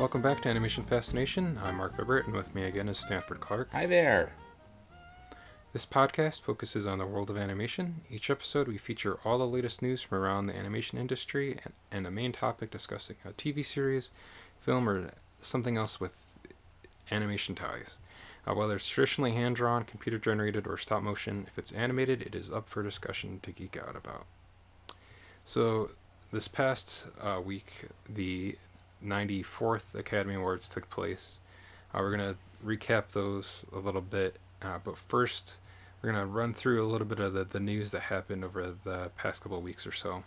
Welcome back to Animation Fascination. I'm Mark Bibbert, and with me again is Stanford Clark. Hi there. This podcast focuses on the world of animation. Each episode, we feature all the latest news from around the animation industry and, and a main topic discussing a TV series, film, or something else with animation ties. Uh, whether it's traditionally hand drawn, computer generated, or stop motion, if it's animated, it is up for discussion to geek out about. So, this past uh, week, the 94th Academy Awards took place. Uh, we're going to recap those a little bit, uh, but first, we're going to run through a little bit of the, the news that happened over the past couple weeks or so.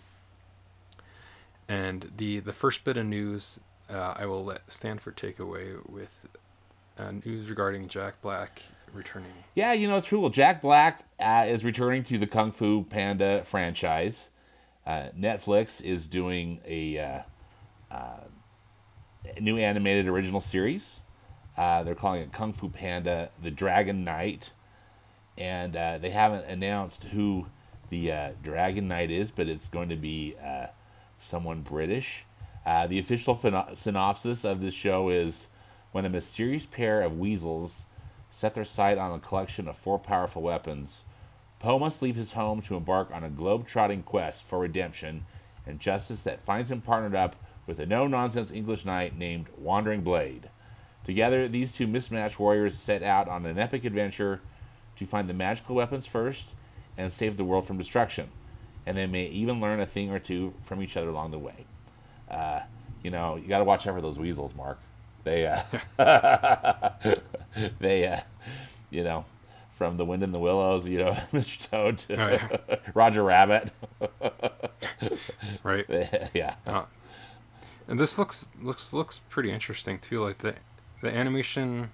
And the, the first bit of news uh, I will let Stanford take away with uh, news regarding Jack Black returning. Yeah, you know, it's true. Well, Jack Black uh, is returning to the Kung Fu Panda franchise. Uh, Netflix is doing a, uh, new animated original series. Uh, they're calling it Kung Fu Panda The Dragon Knight. And uh, they haven't announced who the uh, Dragon Knight is, but it's going to be uh, someone British. Uh, the official synopsis of this show is when a mysterious pair of weasels set their sight on a collection of four powerful weapons, Po must leave his home to embark on a globe-trotting quest for redemption and justice that finds him partnered up with a no-nonsense English knight named Wandering Blade. Together, these two mismatched warriors set out on an epic adventure to find the magical weapons first and save the world from destruction. And they may even learn a thing or two from each other along the way. Uh, you know, you got to watch out for those weasels, Mark. They, uh, they, uh, you know, from the wind in the willows, you know, Mr. Toad to Oh, yeah. Roger Rabbit. Right? yeah. Uh, and this looks looks looks pretty interesting too. Like the the animation,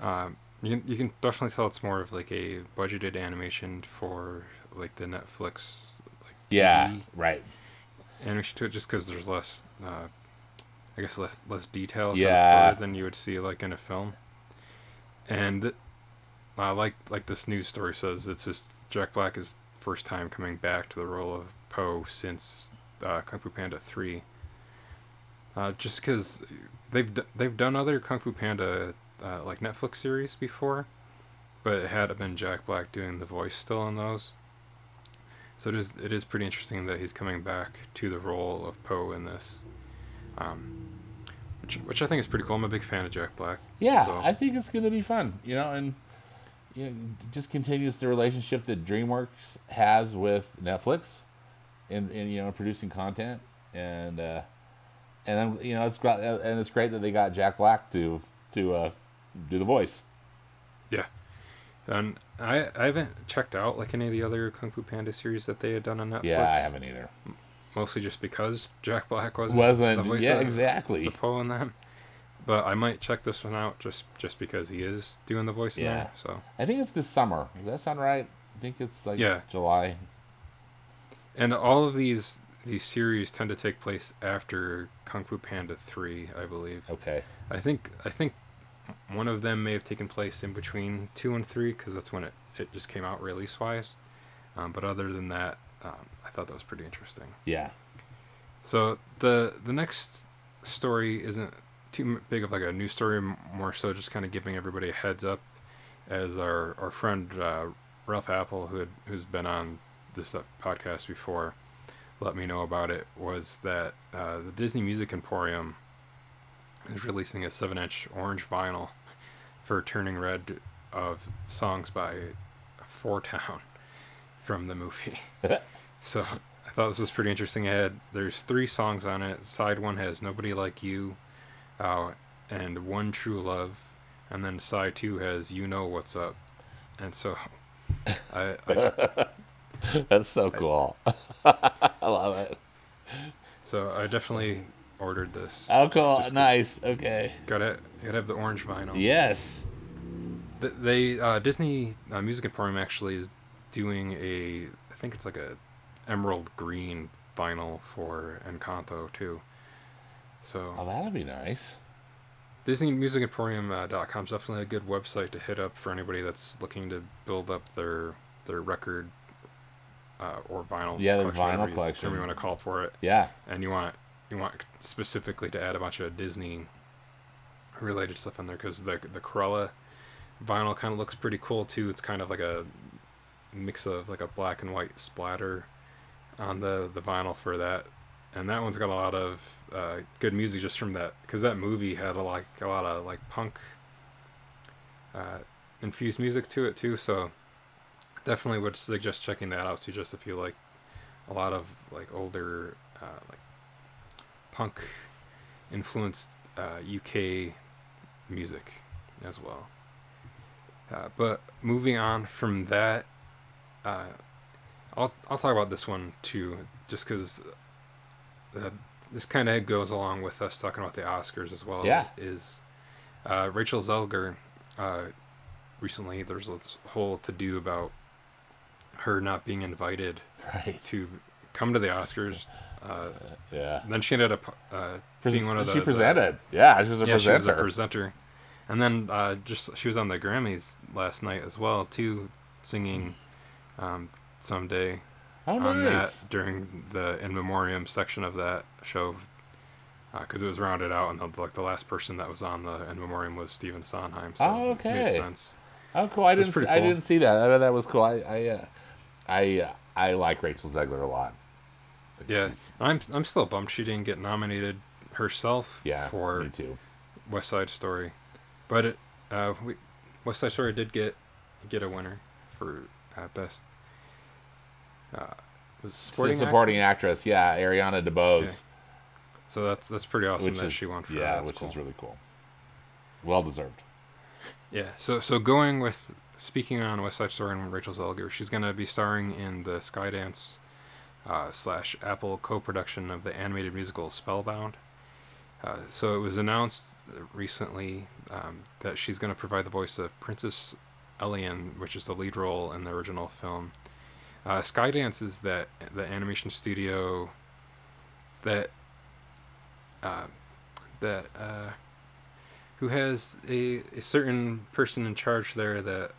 um, you can, you can definitely tell it's more of like a budgeted animation for like the Netflix like Yeah. TV Right. animation to it, just because there's less, uh, I guess less less detail Yeah. than you would see like in a film. And uh, like like this news story says, it's just Jack Black is first time coming back to the role of Po since uh, Kung Fu Panda three. Uh, just because they've d- they've done other Kung Fu Panda uh, like Netflix series before, but it had been Jack Black doing the voice still in those. So it is it is pretty interesting that he's coming back to the role of Po in this, um, which which I think is pretty cool. I'm a big fan of Jack Black. Yeah, So- I think it's going to be fun, you know, and you know, it just continues the relationship that DreamWorks has with Netflix, in, in you know producing content, and uh, and you know it's got and it's great that they got Jack Black to to uh, do the voice. Yeah, and I I haven't checked out like any of the other Kung Fu Panda series that they had done on Netflix. Yeah, I haven't either. Mostly just because Jack Black wasn't Wasn't the voice yeah exactly. the Po in them. But I might check this one out just just because he is doing the voice Yeah. there. So I think it's this summer. Does that sound right? I think it's like Yeah. July. and all of these these series tend to take place after Kung Fu Panda three, I believe. Okay. I think I think one of them may have taken place in between two and three because that's when it, it just came out release wise. Um, but other than that, um, I thought that was pretty interesting. Yeah. So the the next story isn't too big of like a news story, more so just kind of giving everybody a heads up, as our our friend uh, Ralph Apple, who had, who's been on this uh, podcast before, let me know about it. Was that uh, the Disney Music Emporium is releasing a seven-inch orange vinyl for Turning Red of songs by Four Town from the movie. so I thought this was pretty interesting. I had there's three songs on it. Side one has "Nobody Like You," uh, and "One True Love," and then side two has "You Know What's Up." And so, I, I That's so cool. I love it. so I definitely ordered this. Oh, cool. Just- nice. Okay. Gotta gotta have the orange vinyl. Yes. Th- They uh, Disney uh, Music Emporium actually is doing a I think it's like a emerald green vinyl for Encanto too. So Oh, that'd be nice. DisneyMusicEmporium.com is definitely a good website to hit up for anybody that's looking to build up their their record uh, or vinyl. Yeah, collection, vinyl collection. You want to call for it, Yeah. and you want you want specifically to add a bunch of Disney related stuff in there because the the Cruella vinyl kind of looks pretty cool too. It's kind of like a mix of like a black and white splatter on the the vinyl for that, and that one's got a lot of uh, good music just from that because that movie had a like a lot of like punk uh, infused music to it too. So definitely would suggest checking that out too, just if you like a lot of like older uh, like punk influenced uh, UK music as well. Uh, but moving on from that, uh, I'll I'll talk about this one too, just because uh, this kind of goes along with us talking about the Oscars as well. Yeah. Is uh, Rachel Zegler uh, recently? There's this whole to do about her not being invited Right. to come to the Oscars. Uh, Yeah. then she ended up uh, Pres- being one of the she the- presented. yeah, she was a yeah, she presenter. was a presenter. And then uh, just she was on the Grammys last night as well too, singing um, "Someday" oh, on nice. that during the in memoriam section of that show, because it was rounded out and the, like the last person that was on the in memoriam was Stephen Sondheim. So Oh, it okay. sense. Oh, cool. I didn't. See, I didn't see that. I thought that was cool. I, I, uh, I, uh, I like Rachel Zegler a lot. Yeah, she's- I'm I'm still bummed she didn't get nominated herself Yeah. for me too. West Side Story, but it uh, we, West Side Story did get get a winner for uh, best. Uh, was Supporting, supporting act- actress. Yeah, Ariana DeBose, So that's that's pretty awesome which that is she won for yeah, that. Which cool. is really cool. Well deserved. Yeah. So so going with speaking on West Side Story and Rachel Zegler, she's gonna be starring in the Skydance uh, slash Apple co-production of the animated musical Spellbound. Uh, so it was announced recently um, that she's gonna provide the voice of Princess Ellian, which is the lead role in the original film. Uh, Skydance is that the animation studio that uh, that uh, who has a, a certain person in charge there that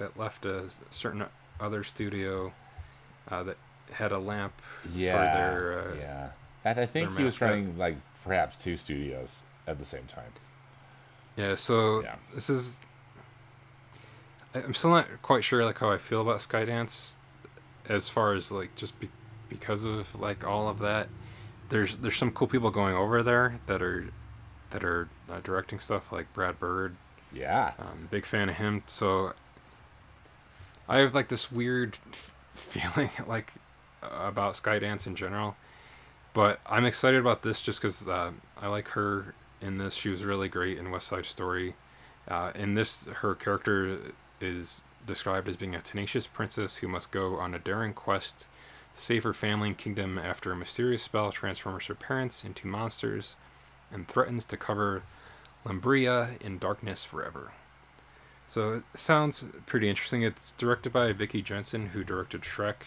that left a certain other studio uh, that had a lamp Yeah, their, uh, yeah. And I think he was mascot. running like perhaps two studios at the same time. Yeah, so Yeah. this is. I'm still not quite sure like how I feel about Skydance, as far as like just be, because of like all of that. There's there's some cool people going over there that are, that are uh, directing stuff like Brad Bird. Yeah, Um, big fan of him. So I have like this weird feeling like about Skydance in general, but I'm excited about this just because uh, I like her in this. She was really great in West Side Story. Uh, in this, her character is described as being a tenacious princess who must go on a daring quest to save her family and kingdom after a mysterious spell transforms her parents into monsters and threatens to cover Lumbria in darkness forever. So it sounds pretty interesting. It's directed by Vicky Jenson, who directed Shrek,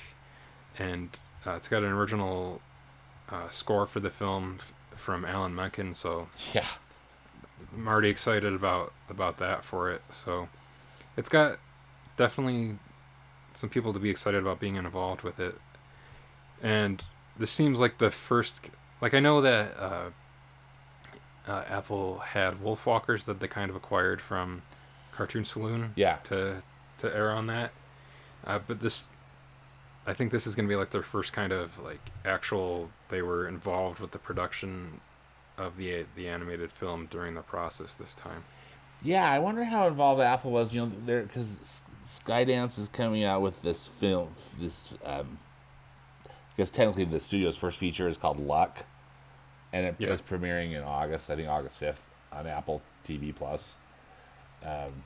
and uh, it's got an original uh, score for the film f- from Alan Menken. So yeah. I'm already excited about about that for it. So it's got definitely some people to be excited about being involved with it. And this seems like the first like I know that uh, uh, Apple had Wolfwalkers that they kind of acquired from Cartoon Saloon Yeah. to to air on that. Uh, but this I think this is going to be like their first kind of like actual they were involved with the production of the the animated film during the process this time. Yeah, I wonder how involved Apple was. You know, there because Skydance is coming out with this film. This um, because technically the studio's first feature is called Luck, and it Yeah. is premiering in August. I think August fifth on Apple TV Plus. Um,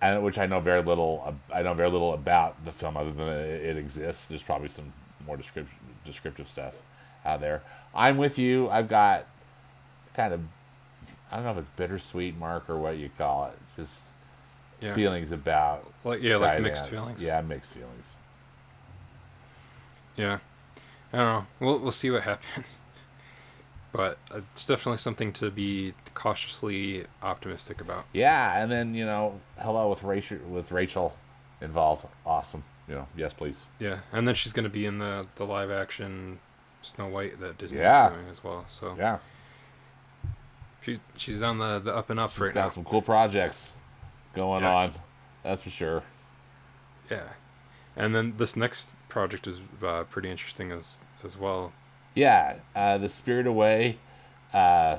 and which I know very little. I know very little about the film other than it, exists. There's probably some more descriptive descriptive stuff out there. I'm with you. I've got kind of I don't know if it's bittersweet, Mark, or what you call it. Just Yeah. feelings about Like- yeah, like mixed feelings. Yeah, mixed feelings. Yeah, I don't know. We'll we'll see what happens. But uh, it's definitely something to be cautiously optimistic about. Yeah, and then you know, hello with Rachel with Rachel involved. Awesome. You know, yes, please. Yeah, and then she's going to be in the the live action Snow White that Disney Yeah. doing as well. So Yeah, She she's on the the up and up She's right got now. some cool projects going Yeah. on. That's for sure. Yeah, and then this next project is uh, pretty interesting as as well. Yeah, uh, the Spirit Away. Uh,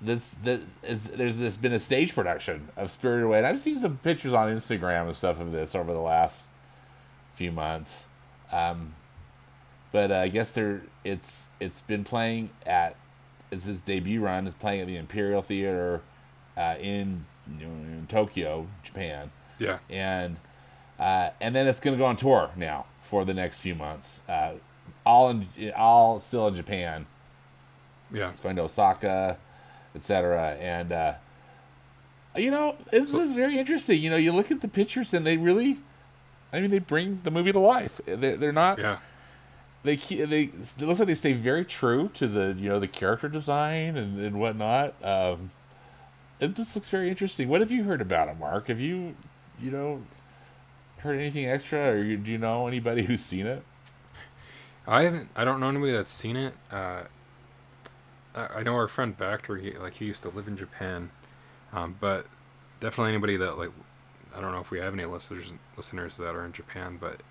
this that is there's this been a stage production of Spirit Away, and I've seen some pictures on Instagram and stuff of this over the last few months. Um, but uh, I guess they're it's it's been playing at it's his debut run. It's playing at the Imperial Theater uh, in, in Tokyo, Japan Yeah, and uh, and then it's going to go on tour now for the next few months. All in all still in Japan. yeah, It's going to Osaka, etc. And uh, you know, this is very interesting. You know, you look at the pictures and they really, I mean, they bring the movie to life. They, they're not. yeah. They keep, they it looks like they stay very true to the you know the character design and and whatnot. Um, it, this looks very interesting. What have you heard about it, Mark? Have you you know heard anything extra, or you, do you know anybody who's seen it? I haven't. I don't know anybody that's seen it. Uh, I, I know our friend Bactor. He like he used to live in Japan, um, but definitely anybody that like I don't know if we have any listeners listeners that are in Japan, but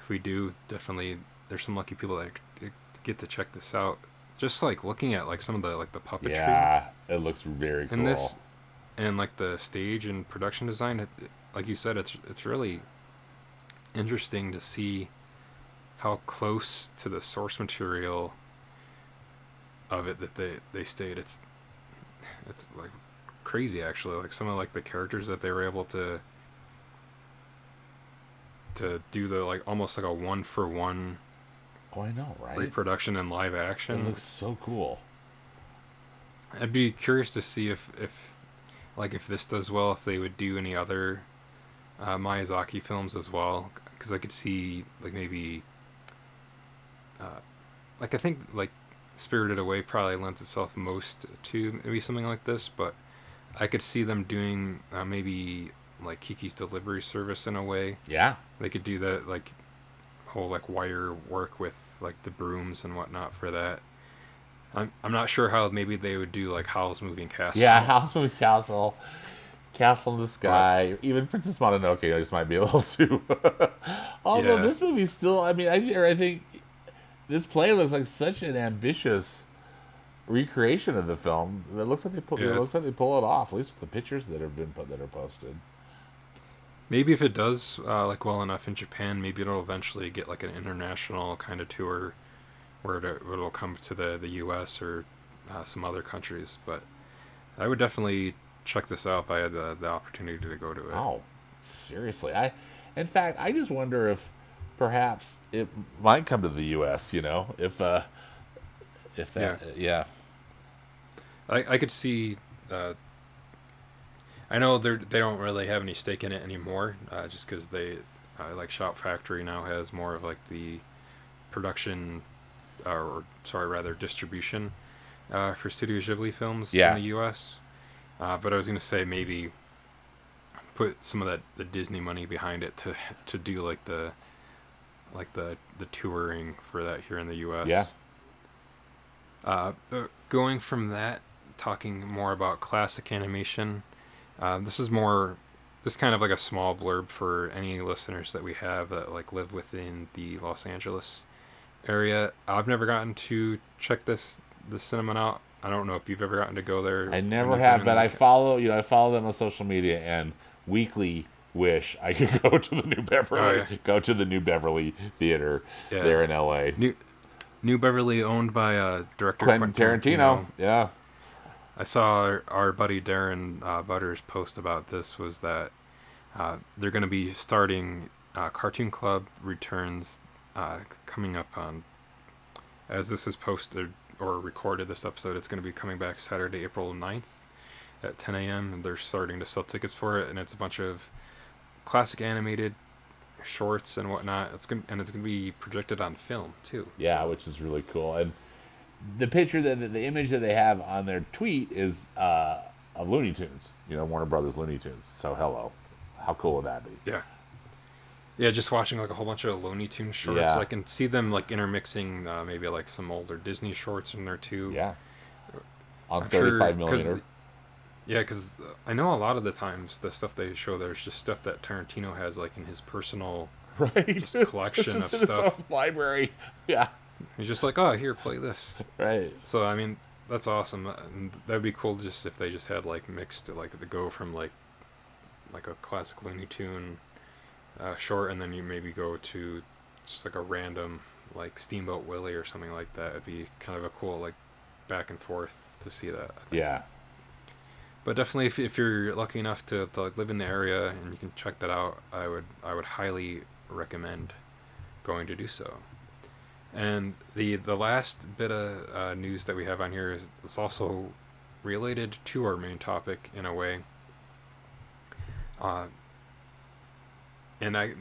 if we do, definitely there's some lucky people that get to check this out. Just like looking at like some of the like the puppetry Yeah, it looks very cool. and this, and like the stage and production design. Like you said, it's it's really interesting to see how close to the source material of it that they they stayed. It's it's like crazy actually. Like some of like the characters that they were able to to do the like almost like a one for one oh, I know, right? reproduction in live action. It looks so cool. I'd be curious to see if, if like if this does well, if they would do any other uh, Miyazaki films as well, because I could see like maybe, uh, like I think like Spirited Away probably lends itself most to maybe something like this, but I could see them doing uh, maybe like Kiki's Delivery Service in a way. Yeah, They could do that like whole like wire work with like the brooms and whatnot for that. I'm I'm not sure how maybe they would do like Howl's Moving Castle. yeah. House Moving Castle, Castle in the Sky, even Princess Mononoke. This might be a little too. Although Yeah. this movie's still, I mean, I I think this play looks like such an ambitious recreation of the film. It looks like they pull. It looks like they pull it off. At least with the pictures that have been put that are posted. Maybe if it does uh, like well enough in Japan, maybe it'll eventually get like an international kind of tour, where it, it'll come to the the U.S. or uh, some other countries. But I would definitely check this out if I had the, the opportunity to go to it. Oh, seriously. I, in fact, I just wonder if perhaps it might come to the U.S. You know, if uh, if that, yeah, I, I could see. Uh, I know they they don't really have any stake in it anymore, uh, just because they uh, like Shout! Factory now has more of like the production, uh, or sorry, rather distribution uh, for Studio Ghibli films Yeah. in the U.S. Uh, but I was gonna say maybe put some of that the Disney money behind it to to do like the like the the touring for that here in the U.S. yeah, Uh, uh, going from that, talking more about classic animation. Uh, this is more, this is kind of like a small blurb for any listeners that we have that like live within the Los Angeles area. I've never gotten to check this the cinema out. I don't know if you've ever gotten to go there. I never you've but I follow. You know, I follow them on social media and weekly wish I could go to the New Beverly, Oh, yeah. go to the New Beverly Theater Yeah. there in L.A. New New Beverly, owned by uh, director Quentin Tarantino. Yeah, I saw our, our buddy Darren uh, Butters post about this was that uh, they're going to be starting uh, Cartoon Club returns uh, coming up on as this is posted or recorded this episode it's going to be coming back Saturday April 9th at 10 a.m. and they're starting to sell tickets for it and it's a bunch of classic animated shorts and whatnot it's going and it's going to be projected on film too yeah, which is really cool. And the picture that the, the image that they have on their tweet is uh, of Looney Tunes. You know, Warner Brothers Looney Tunes. So hello, how cool would that be? Yeah. Yeah, just watching like a whole bunch of Looney Tunes shorts. Yeah. I can see them like intermixing uh, maybe like some older Disney shorts in there too. Yeah, on I'm sure- millimeter. Yeah, because I know a lot of the times the stuff they show there's just stuff that Tarantino has like in his personal. Right. collection of stuff. library. Yeah. He's just like, oh, here, play this. Right. So I mean, that's awesome. And that'd be cool just if they just had like mixed like the go from like like a classic Looney Tune uh, short, and then you maybe go to just like a random like Steamboat Willie or something like that. It'd be kind of a cool like back and forth to see that. I think. Yeah. But definitely, if, if you're lucky enough to, to like, live in the area and you can check that out, I would I would highly recommend going to do so. And the the last bit of uh, news that we have on here is, also related to our main topic in a way. Uh, and I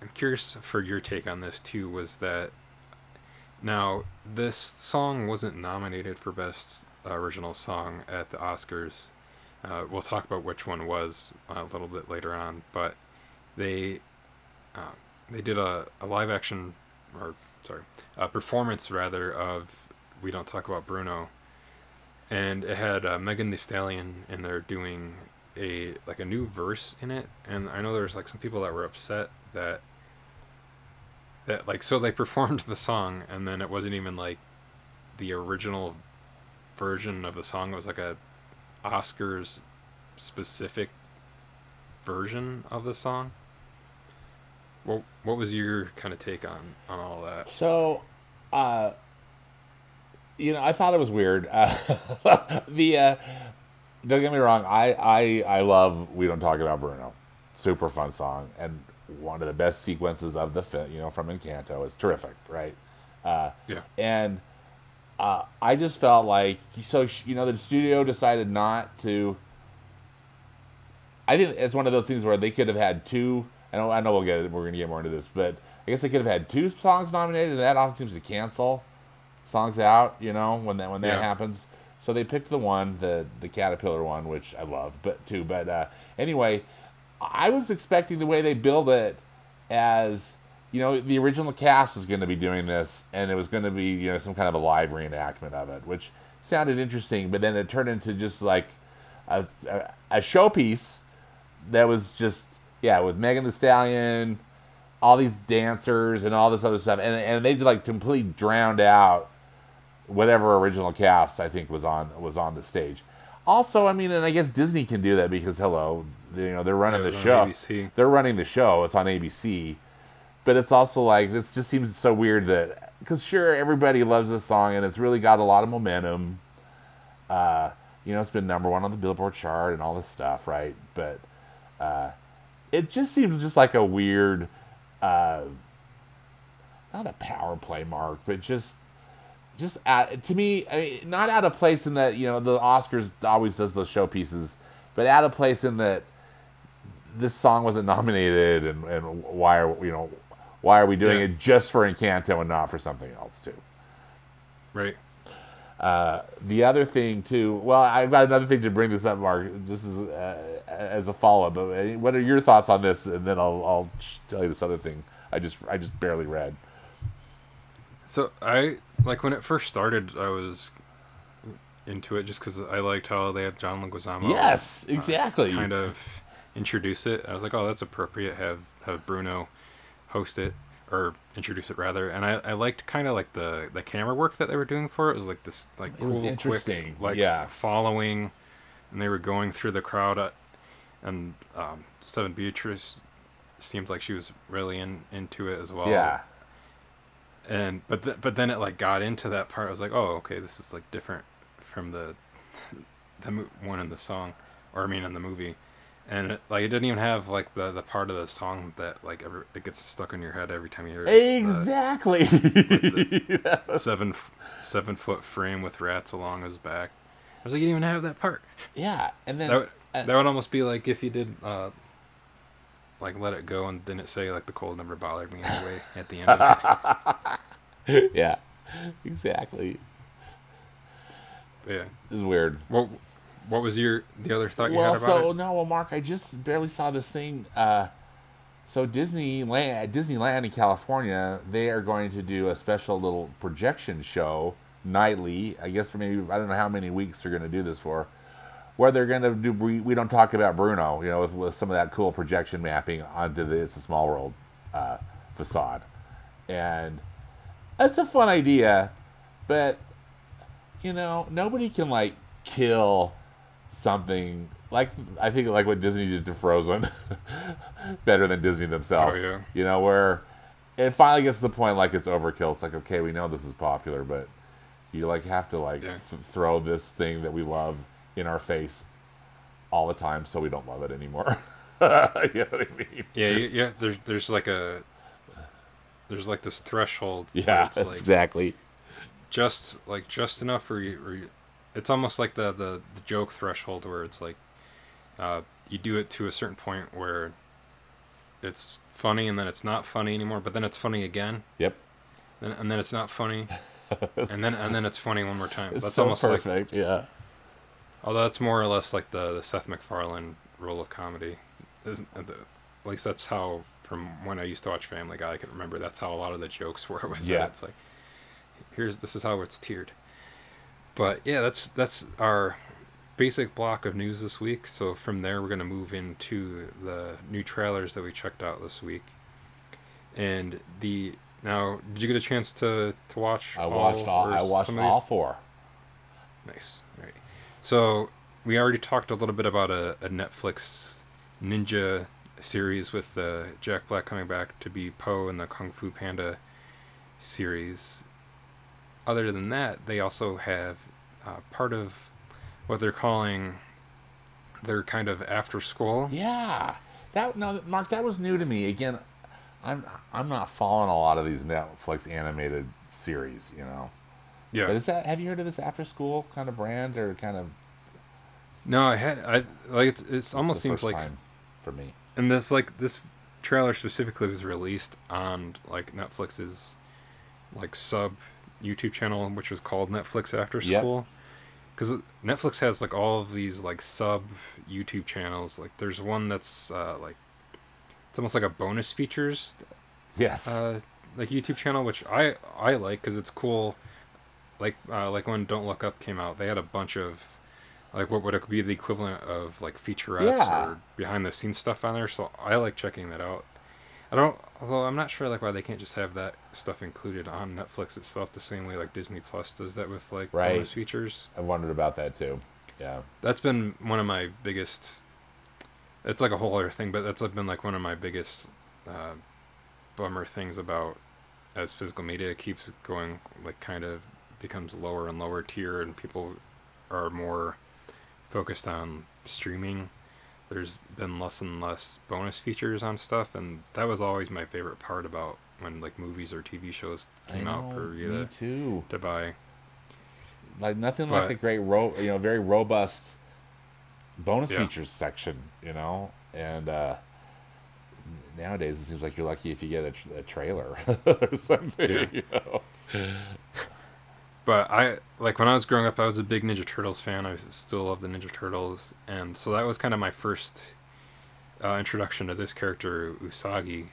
I'm curious for your take on this too. Was that now this song wasn't nominated for best original song at the Oscars. Uh, we'll talk about which one was a little bit later on, but they uh, they did a, a live action or sorry a performance rather of "We Don't Talk About Bruno," and it had uh, Megan Thee Stallion in there doing a like a new verse in it, and I know there's like some people that were upset that that like so they performed the song and then it wasn't even like the original version of the song. It was like a oscars specific version of the song what what was your kind of take on on all that So, uh, you know, I thought it was weird. Uh, the uh, don't get me wrong, I, I I love "We Don't Talk About Bruno," super fun song, and one of the best sequences of the film. You know, from Encanto is terrific, right? Uh, yeah and uh, I just felt like so you know the studio decided not to. I think it's one of those things where they could have had two. I know I know we'll get we're gonna get more into this, but I guess they could have had two songs nominated, and that often seems to cancel songs out. You know when that when that Yeah. happens. So they picked the one, the the caterpillar one, which I love, but too. But uh, anyway, I was expecting the way they build it as you know the original cast was going to be doing this, and it was going to be you know some kind of a live reenactment of it, which sounded interesting. But then it turned into just like a, a, a showpiece that was just yeah with Megan Thee Stallion, all these dancers and all this other stuff, and and they like completely drowned out whatever original cast I think was on was on the stage. Also, I mean, and I guess Disney can do that because hello, you know they're running Yeah, the show. They're running the show. It's on ABC, but it's also like this just seems so weird that because sure everybody loves this song and it's really got a lot of momentum. Uh, you know, it's been number one on the Billboard chart and all this stuff, right? But uh, it just seems just like a weird, uh, not a power play mark, but just just at, to me, I mean, not out of place in that you know the Oscars always does those showpieces, but out of place in that this song wasn't nominated, and, and why are you know why are we doing Yeah. it just for Encanto and not for something else too? right The other thing too, well, I've got another thing to bring this up, Mark. This is uh, as a follow up. But uh, what are your thoughts on this? And then I'll, I'll tell you this other thing. I just I just barely read. so i like when it first started i was into it just because i liked how they had john leguizamo yes, exactly. kind of introduce it. I was like, oh, that's appropriate. Have have Bruno host it or introduce it rather. And I, I liked kind of like the the camera work that they were doing for it. It was like this like It cool, was quick, like yeah. following, and they were going through the crowd. At, and um, Stephanie Beatriz seemed like she was really in into it as well. Yeah, And but th- but then it like got into that part. I was like, oh, okay, this is like different from the the mo- one in the song, or I mean in the movie. And it, like it didn't even have like the, the part of the song that like every, it gets stuck in your head every time you hear it. The exactly. seven seven foot frame with rats along his back. I was like, you didn't even have that part. yeah, and then That would, uh, that would almost be like if you did uh, like let it go and didn't say like the cold never bothered me anyway at the end of it. yeah, exactly. Yeah. Is weird. What what was your the other thought you well, had about so it? no, well, Mark, I just barely saw this thing. Uh, so Disneyland, Disneyland in California, they are going to do a special little projection show nightly. I guess for maybe I don't know how many weeks they're going to do this for. Where they're going to do, we, we don't talk about Bruno, you know, with, with some of that cool projection mapping onto the It's a Small World uh, facade, and that's a fun idea, but you know, nobody can like kill something like I think like what Disney did to Frozen better than Disney themselves. Oh, yeah. You know, where it finally gets to the point like it's overkill. It's like okay, we know this is popular, but you like have to like Yeah. th- throw this thing that we love in our face all the time, so we don't love it anymore. you know what I mean? Yeah, yeah. There's there's like a there's like this threshold. Yeah, like exactly. just like just enough for you it's almost like the, the the joke threshold where it's like uh, you do it to a certain point where it's funny and then it's not funny anymore, but then it's funny again, Yep. and, and then it's not funny, and then and then it's funny one more time. It's that's so almost like perfect. yeah. although that's more or less like the, the Seth MacFarlane rule of comedy. Isn't the, at least that's how from when I used to watch Family Guy, I can remember that's how a lot of the jokes were. Was Yeah. that it's like here's this is how it's tiered. But yeah, that's that's our basic block of news this week. So from there, we're gonna move into the new trailers that we checked out this week. And the now, did you get a chance to to watch? I watched all. I watched some of these? all four. Nice. All right. So we already talked a little bit about a, a Netflix ninja series with uh, Jack Black coming back to be Po in the Kung Fu Panda series. Other than that, they also have uh, part of what they're calling their kind of after school. Yeah, that no, Mark, that was new to me. Again, I'm I'm not following a lot of these Netflix animated series. You know, Yeah. but is that have you heard of this after school kind of brand or kind of? No, I had I like it's it's almost the seems first like time for me. and this like this trailer specifically was released on like Netflix's like sub YouTube channel, which was called Netflix After School. Because Netflix has like all of these like sub YouTube channels. Like there's one that's uh, like it's almost like a bonus features Yes. uh, like YouTube channel, which I I like because it's cool. Like uh, like when Don't Look Up came out, they had a bunch of like what would it be the equivalent of like featurettes Yeah. or behind the scenes stuff on there. So I like checking that out. I don't, although I'm not sure like why they can't just have that stuff included on Netflix itself the same way like Disney Plus does that with like Right. bonus features. I've wondered about that too. Yeah. That's been one of my biggest. It's like a whole other thing, but that's been like one of my biggest uh, bummer things about as physical media keeps going, like kind of becomes lower and lower tier, and people are more focused on streaming. There's been less and less bonus features on stuff, and that was always my favorite part about when like movies or TV shows came I out for you me to, too. to buy. Like nothing like a great ro you know very robust bonus Yeah. features section. You know, and uh nowadays it seems like you're lucky if you get a, tr- a trailer or something. Yeah. You know? But I like when I was growing up, I was a big Ninja Turtles fan. I still love the Ninja Turtles, and so that was kind of my first uh, introduction to this character Usagi,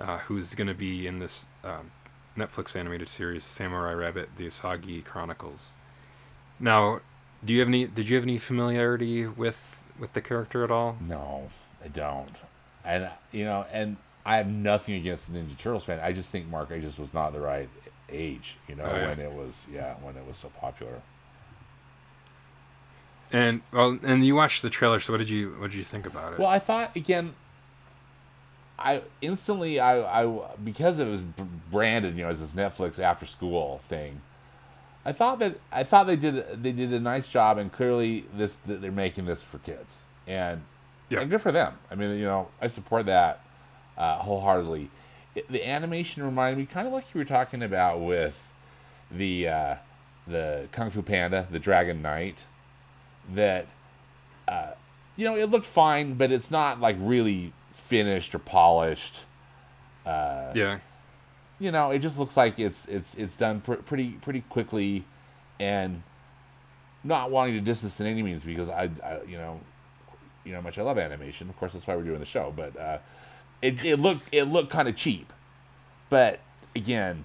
uh, who's going to be in this um, Netflix animated series Samurai Rabbit: The Usagi Chronicles. Now, do you have any? Did you have any familiarity with with the character at all? No, I don't. And you know, and I have nothing against the Ninja Turtles fan. I just think Mark I just was not the right age, you know, Oh, yeah. when it was yeah, when it was so popular. And well, and you watched the trailer. So what did you what did you think about it? Well, I thought again. I instantly I, I because it was branded you know as this Netflix after school thing. I thought that I thought they did they did a nice job and clearly this they're making this for kids and Yeah. and good for them. I mean you know I support that uh, wholeheartedly. It, the animation reminded me kind of like you were talking about with the uh, the Kung Fu Panda, the Dragon Knight, that uh, you know it looked fine, but it's not like really finished or polished. yeah, You know, it just looks like it's it's it's done pr- pretty pretty quickly, and not wanting to diss this in any means because I, I you know you know how much I love animation. Of course, that's why we're doing the show. But uh, it it looked it looked kind of cheap, but again,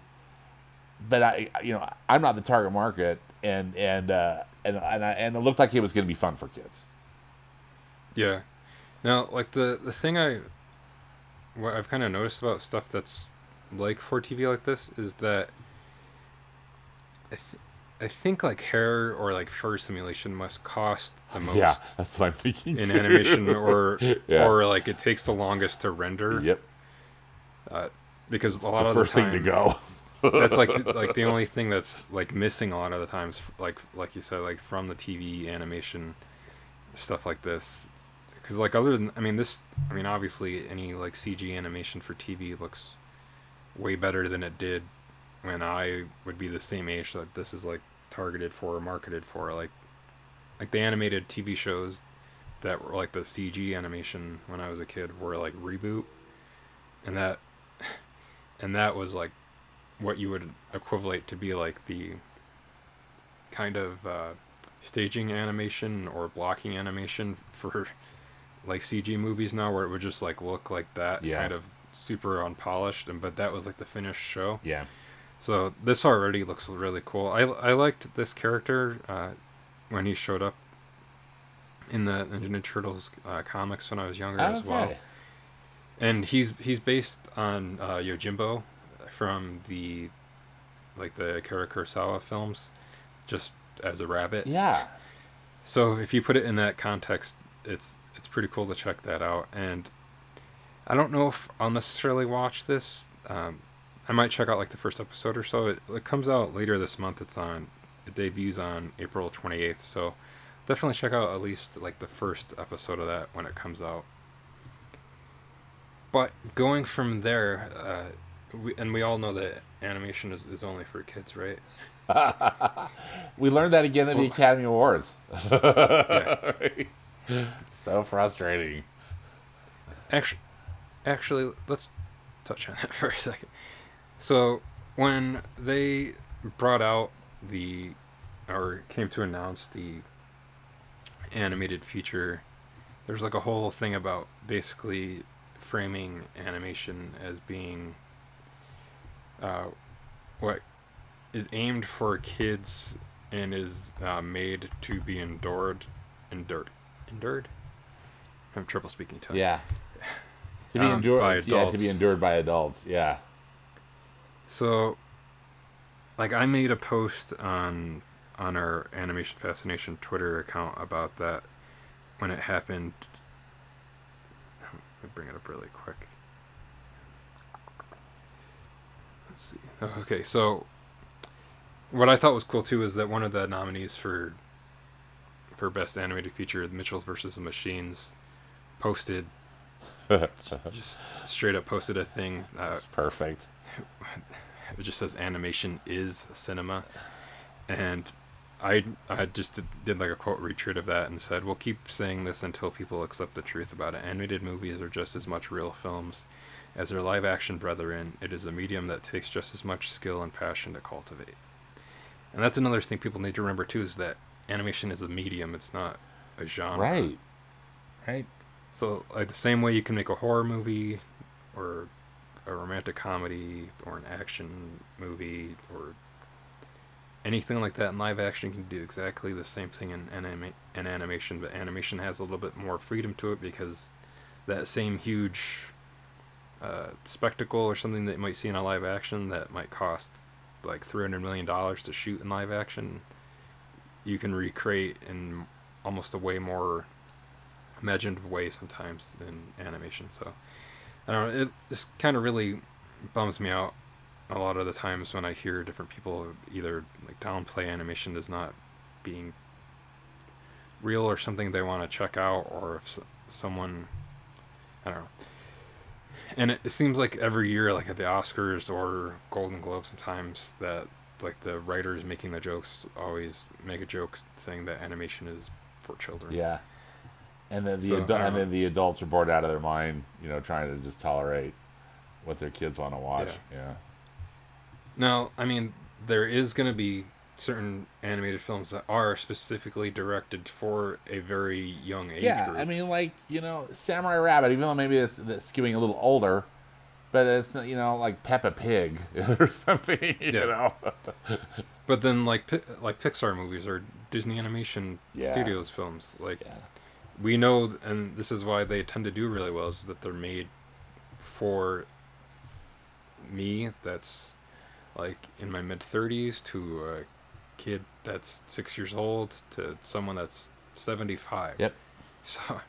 but I, you know, I'm not the target market, and and uh, and and, I, and it looked like it was going to be fun for kids. Yeah. Now, like the the thing I what I've kind of noticed about stuff that's like for TV like this is that I think like hair or like fur simulation must cost the most Yeah, that's what I'm thinking. in too. animation, or Yeah. or like it takes the longest to render. Yep, Uh, because a it's lot the of first the thing to go. that's like like the only thing that's like missing a lot of the times like like you said like from the tv animation stuff like this because like other than i mean this i mean obviously any like cg animation for tv looks way better than it did when i would be the same age that this is like targeted for or marketed for like like the animated tv shows that were like the cg animation when i was a kid were like reboot and that and that was like what you would equivalent to be like the kind of uh, staging animation or blocking animation for like CG movies now, where it would just like look like that, Yeah. kind of super unpolished, and but that was like the finished show. yeah, So this already looks really cool. I I liked this character uh, when he showed up in the Ninja Turtles uh, comics when I was younger as well and he's he's based on uh, Yojimbo from the like the Akira Kurosawa films, just as a rabbit. Yeah, So if you put it in that context, it's it's pretty cool to check that out. And I don't know if I'll necessarily watch this. Um, I might check out like the first episode or so. It, it comes out later this month. It's on. It debuts on April twenty eighth. So definitely check out at least like the first episode of that when it comes out. But going from there, uh, we, and we all know that animation is, is only for kids, right? we learned that again at the Academy Awards. Yeah. so frustrating. Actually, actually, let's touch on that for a second. So, when they brought out the, or came to announce the animated feature, there's like a whole thing about basically framing animation as being uh, what is aimed for kids and is uh, made to be endured, endured, endured. I'm triple speaking tongue. Yeah. To be Um, by endured, yeah, to be endured by adults. Yeah. So, like, I made a post on on our Animation Fascination Twitter account about that when it happened. Let me bring it up really quick. Let's see. Oh, okay, so what I thought was cool too is that one of the nominees for for best animated feature, Mitchell versus the Machines, posted just straight up posted a thing. Uh, That's perfect. It just says animation is cinema. And i i just did, did like a quote retweet of that and said we'll keep saying this until people accept the truth about it. Animated movies are just as much real films as their live action brethren. It is a medium that takes just as much skill and passion to cultivate. And that's another thing people need to remember too is that animation is a medium. It's not a genre. Right. Right. so, like the same way you can make a horror movie, or a romantic comedy, or an action movie, or anything like that in live action, can do exactly the same thing in, anima- in animation. But animation has a little bit more freedom to it because that same huge uh, spectacle or something that you might see in a live action that might cost like three hundred million dollars to shoot in live action, you can recreate in almost a way more imaginative way sometimes in animation. So I don't know. It just kind of really bums me out a lot of the times when I hear different people either like downplay animation as not being real or something they want to check out, or if someone I don't know. And it, it seems like every year, like at the Oscars or Golden Globe, sometimes that like the writers making the jokes always make a joke saying that animation is for children. Yeah. And then the So, adu- and then the adults are bored out of their mind, you know, trying to just tolerate what their kids want to watch. Yeah. Now, I mean, there is going to be certain animated films that are specifically directed for a very young age Yeah, group. I mean, like you know, Samurai Rabbit. Even though maybe it's, it's skewing a little older, but it's you know like Peppa Pig or something. You Yeah. know. But then like like Pixar movies or Disney Animation Yeah. Studios films, like yeah. We know, and this is why they tend to do really well, is that they're made for me. That's like in my mid thirties to a kid that's six years old to someone that's seventy five. Yep. So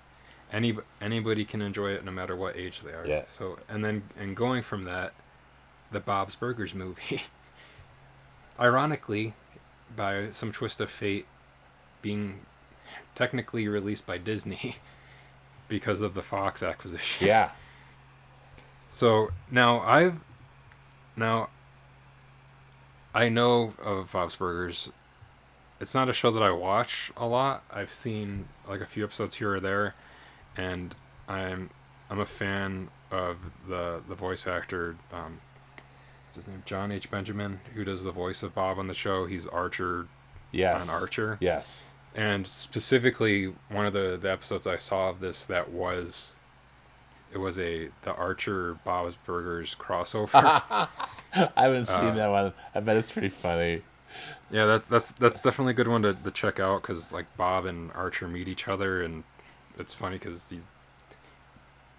any anybody can enjoy it no matter what age they are. Yeah. So and then and going from that, the Bob's Burgers movie, ironically, by some twist of fate, being technically released by Disney because of the Fox acquisition. Yeah. So now I've now I know of Bob's Burgers. It's not a show that I watch a lot. I've seen like a few episodes here or there, and I'm I'm a fan of the the voice actor. Um, what's his name? John H. Benjamin, who does the voice of Bob on the show. He's Archer Yes. on Archer. Yes. And specifically, one of the, the episodes I saw of this that was, it was a the Archer Bob's Burgers crossover. I haven't seen Uh, that one. I bet it's pretty funny. yeah, that's that's that's definitely a good one to, to check out because like Bob and Archer meet each other and it's funny because he's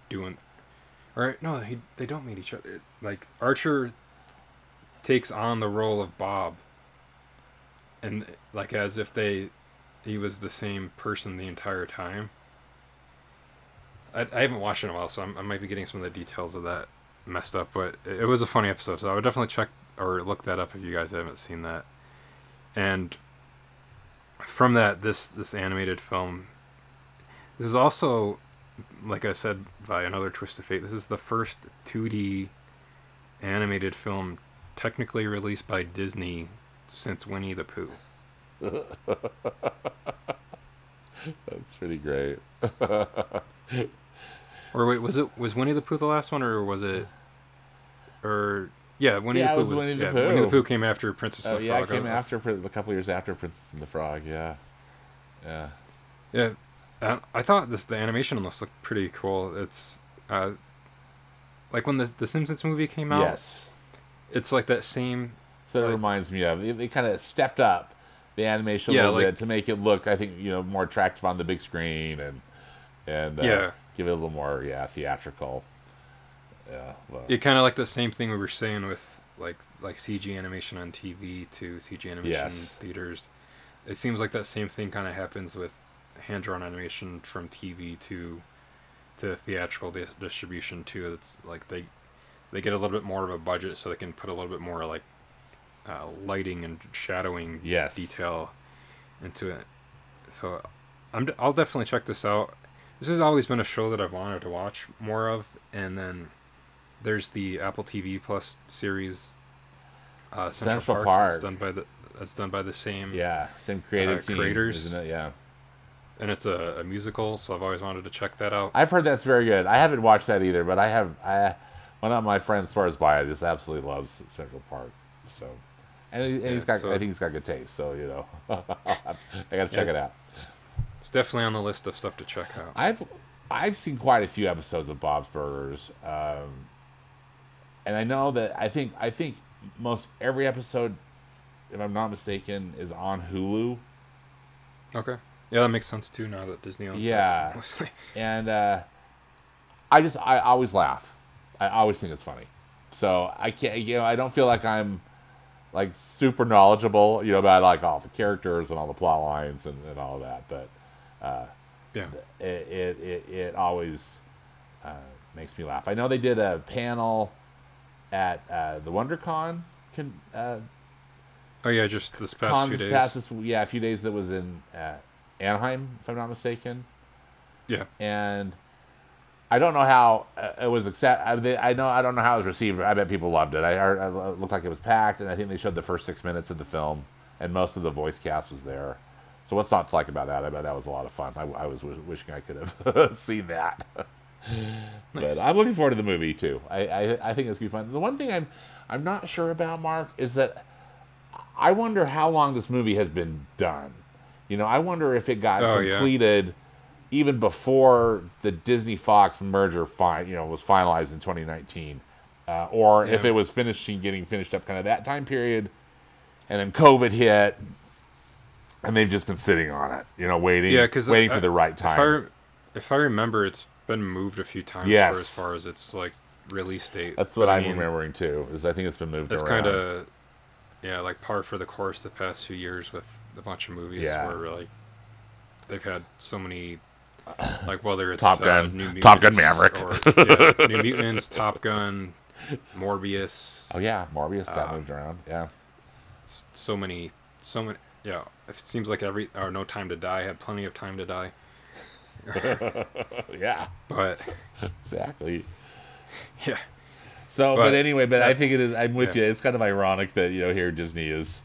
doing, or no, he they don't meet each other. Like Archer takes on the role of Bob, and like as if they he was the same person the entire time. I, I haven't watched in a while, so I'm, I might be getting some of the details of that messed up. But it, it was a funny episode, so I would definitely check or look that up if you guys haven't seen that. And from that, this this animated film, this is also, like I said, by another twist of fate. This is the first 2D animated film technically released by Disney since Winnie the Pooh. That's pretty great. Or wait, was it was Winnie the Pooh the last one, or was it, or yeah, Winnie Yeah, the Pooh was Winnie the yeah, Winnie the Pooh. Pooh came after Princess Oh and the yeah, Frog. came I- after for a couple years after Princess and the Frog. Yeah. Yeah. Yeah, I, I thought this the animation on this looked pretty cool. It's uh, like when the the Simpsons movie came out. Yes. It's like that same. So it Like- reminds me of they, they kind of stepped up the animation a Yeah, little like- bit to make it look, I think, you know, more attractive on the big screen and and uh, Yeah. give it a little more, yeah, theatrical. Yeah. well, It kind of like the same thing we were saying with like like CG animation on TV to CG animation Yes. in theaters. It seems like that same thing kind of happens with hand drawn animation from TV to to theatrical di- distribution too. It's like they they get a little bit more of a budget so they can put a little bit more like uh, lighting and shadowing Yes. detail into it. So I'm d- I'll definitely check this out. This has always been a show that I've wanted to watch more of, and then there's the Apple TV Plus series. Uh, Central, Central Park. Park. That's done by the that's done by the same, yeah, same creative uh, team, creators. isn't it? Yeah. and it's a, a musical. So I've always wanted to check that out. I've heard that's very good. I haven't watched that either, but I have. I one of my friends swears by it. Just absolutely loves Central Park. So, and, he, Yeah, got. so- I think he's got good taste. So you know, I got to check Yeah. it out. It's definitely on the list of stuff to check out. I've I've seen quite a few episodes of Bob's Burgers, um, and I know that I think I think most every episode, if I'm not mistaken, is on Hulu. Okay, yeah, that makes sense too. Now that Disney owns Yeah. mostly. and uh, I just I always laugh. I always think it's funny. So I can't you know I don't feel like I'm like super knowledgeable you know about like all the characters and all the plot lines and, and all of that, but yeah, it it it, it always uh, makes me laugh. I know they did a panel at uh, the WonderCon con, uh, oh yeah, just this past con few days. past this yeah a few days that was in uh, Anaheim if I'm not mistaken. yeah, and I don't know how uh, it was accept. I, I know I don't know how it was received. I bet people loved it. I heard it looked like it was packed, and I think they showed the first six minutes of the film, and most of the voice cast was there. So what's not to like about that? I bet that was a lot of fun. I, I was w- wishing I could have seen that. Nice. But I'm looking forward to the movie too. I, I I think it's gonna be fun. The one thing I'm I'm not sure about, Mark, is that I wonder how long this movie has been done. You know, I wonder if it got Oh, yeah. Even before the Disney Fox merger fi- you know was finalized in 2019. uh, or if it was finishing, getting finished up, kind of that time period, and then COVID hit, and they've just been sitting on it, you know, waiting, Yeah, because waiting for the right If I, time. if I remember, it's been moved a few times Yes. for as far as its like release date. That's what I I'm mean, remembering too. Is I think it's been moved It's kind of yeah, like par for the course the past few years with a bunch of movies Yeah. where really they've had so many like whether it's Top uh, Gun. New Top Gun Maverick. or, yeah, New Mutants, Top Gun, Morbius, oh yeah, Morbius got uh, moved around. Yeah, so many, so many. Yeah, it seems like every or No Time to Die had plenty of time to die, yeah, but exactly. yeah, So, but, But- anyway, but I think it is. I'm with Yeah. you. It's kind of ironic that you know here Disney is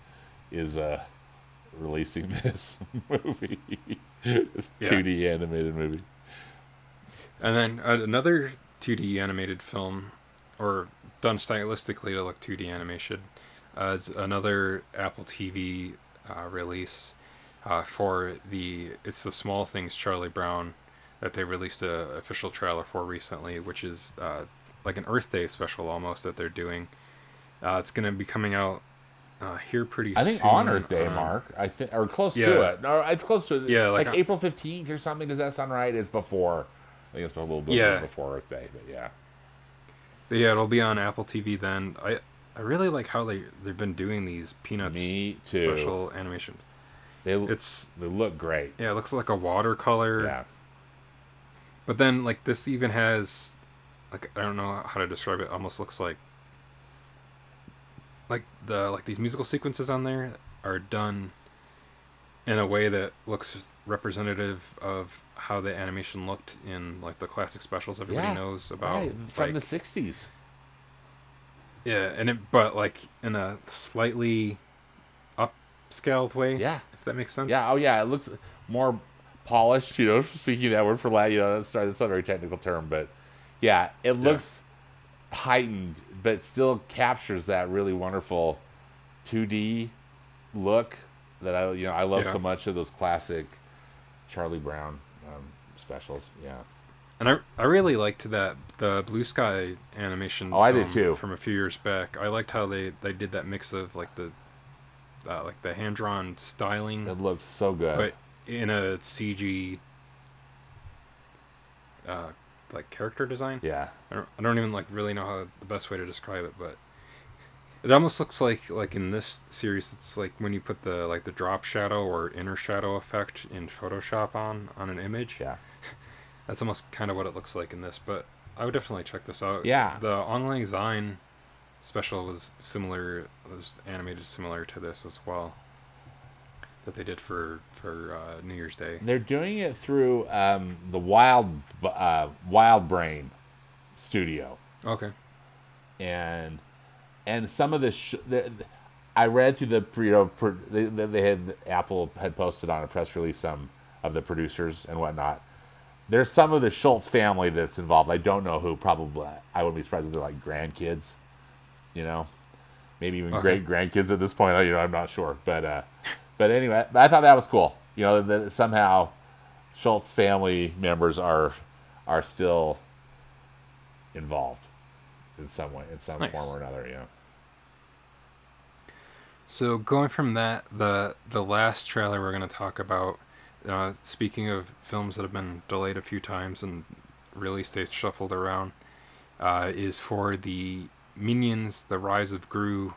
is uh releasing this movie, this Yeah. 2D animated movie. And then uh, another 2D animated film, or done stylistically to look 2D animation, uh, is another Apple TV uh, release uh, for the It's the Small Things Charlie Brown that they released a official trailer for recently, which is uh, like an Earth Day special almost that they're doing. Uh, it's going to be coming out uh, here pretty I think soon. on Earth Day, um, Mark. I think or close to it. No, it's close to it. Yeah, like, like, April 15th or something. Does that sound right? It's before. I think it's a little bit Yeah. before Earth Day, but yeah. But yeah, it'll be on Apple TV then. I I really like how they they've been doing these Peanuts special animations. They It's they look great. yeah, it looks like a watercolor. Yeah. But then like this even has like I don't know how to describe it. Almost looks like like the like these musical sequences on there are done in a way that looks representative of how the animation looked in like the classic specials everybody Yeah, knows about Right, from like, the 60s. Yeah, and it but like in a slightly upscaled way. Yeah. If that makes sense. Yeah, oh yeah, it looks more polished, you know, speaking of that word for that, you know, that's that's not a very technical term, but yeah, it looks heightened, but still captures that really wonderful 2D look that I, you know, I love Yeah. so much of those classic Charlie Brown um, specials. Yeah. And I I really liked that the Blue Sky animation. Oh, I did too. From a few years back, I liked how they they did that mix of like the uh, like the hand drawn styling, It looked so good. but in a CG uh, like character design. yeah. I don't, I don't even like really know how the best way to describe it, but it almost looks like like in this series, it's like when you put the like the drop shadow or inner shadow effect in Photoshop on on an image. Yeah. That's almost kind of what it looks like in this, but I would definitely check this out. Yeah. The Auld Lang Syne special was similar, was animated similar to this as well. That they did for for uh, New Year's Day. They're doing it through um, the Wild uh, WildBrain studio. Okay. and and some of the, sh- the I read through the you know pro- they, they they had Apple had posted on a press release some of the producers and whatnot. There's some of the Schulz family that's involved. I don't know who. Probably I wouldn't be surprised if they're like grandkids, you know, maybe even Okay. great grandkids at this point. You know, I'm not sure, but uh, but anyway, I thought that was cool. You know that somehow Schulz family members are are still involved in some way, in some Nice. form or another. Yeah. So going from that, the the last trailer we're going to talk about, uh, speaking of films that have been delayed a few times and release dates shuffled around, uh, is for the Minions: The Rise of Gru.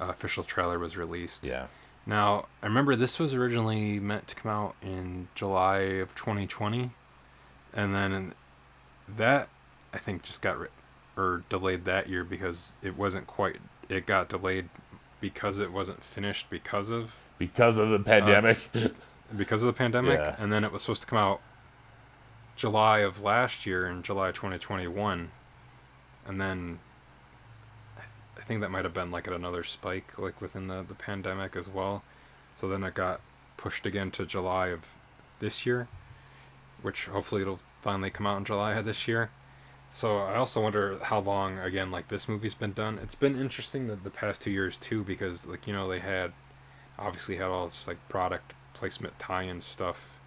Uh, official trailer was released. Yeah. Now I remember this was originally meant to come out in July of 2020, and then that I think just got or delayed that year because it wasn't quite. It got delayed because it wasn't finished because of Because of the pandemic. Uh, because of the pandemic, Yeah. and then it was supposed to come out July of last year in July 2021, and then I, th- I think that might have been like at another spike like within the the pandemic as well. So then it got pushed again to July of this year, which hopefully it'll finally come out in July of this year. So I also wonder how long again like this movie's been done. It's been interesting that the past two years too because like you know they had obviously had all this like product placement tie-in stuff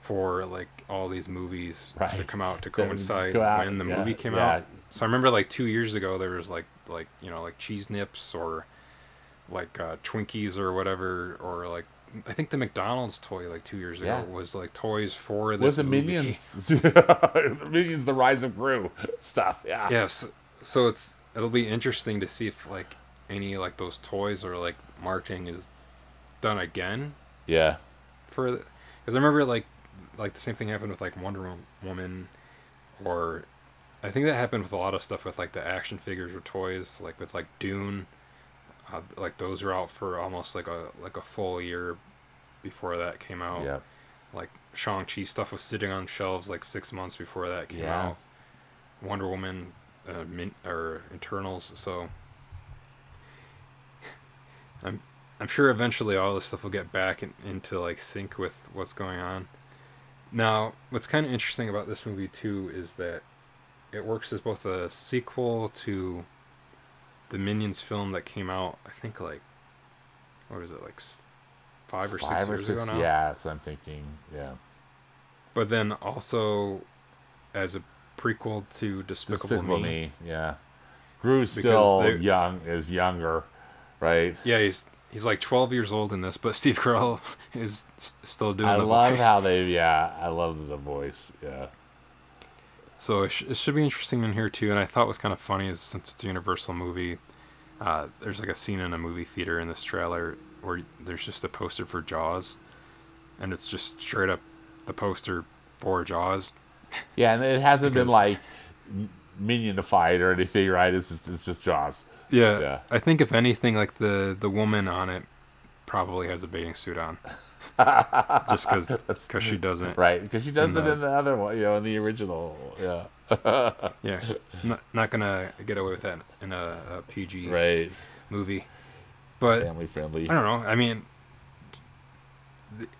for like all these movies to come out to coincide out, when the yeah, movie came yeah. out. So I remember like two years ago there was like like you know like cheese nips or like uh, Twinkies or whatever or like I think the McDonald's toy like two years ago Yeah. was like toys for this Was the movie. Minions? the Minions, the Rise of Gru stuff. Yeah. Yes. So it's it'll be interesting to see if like any like those toys or like marketing is done again Yeah. for because I remember like like the same thing happened with like Wonder Woman or I think that happened with a lot of stuff with like the action figures or toys like with like Dune uh, like those were out for almost like a like a full year before that came out Yeah. like Shang-Chi stuff was sitting on shelves like 6 months before that came Yeah. out Wonder Woman uh, min- or Eternals so I'm I'm sure eventually all this stuff will get back in, into like sync with what's going on. Now, what's kind of interesting about this movie too is that it works as both a sequel to the Minions film that came out. I think like what was it like five or six Five or years six. ago now. Yeah. So I'm thinking. Yeah. But then also as a prequel to Despicable, Despicable Me. Me. Yeah. Gru's still they- young. Is younger, right? Yeah, he's he's like 12 years old in this, but Steve Carell is still doing I love voice. how they. Yeah. I love the voice. Yeah. So it, sh- it should be interesting in here too. And I thought was kind of funny is since it's a Universal movie, uh, there's like a scene in a movie theater in this trailer where there's just a poster for Jaws, and it's just straight up the poster for Jaws. Yeah, and it hasn't been like minionified or anything, right? It's just it's just Jaws. Yeah, Yeah. I think if anything, like the the woman on it probably has a bathing suit on, just because That's- she doesn't. Right, because she does In it the- in the other one, you know, in the original. Yeah. Yeah, not not gonna get away with that in a, a PG right. movie, but Family friendly. I don't know. I mean,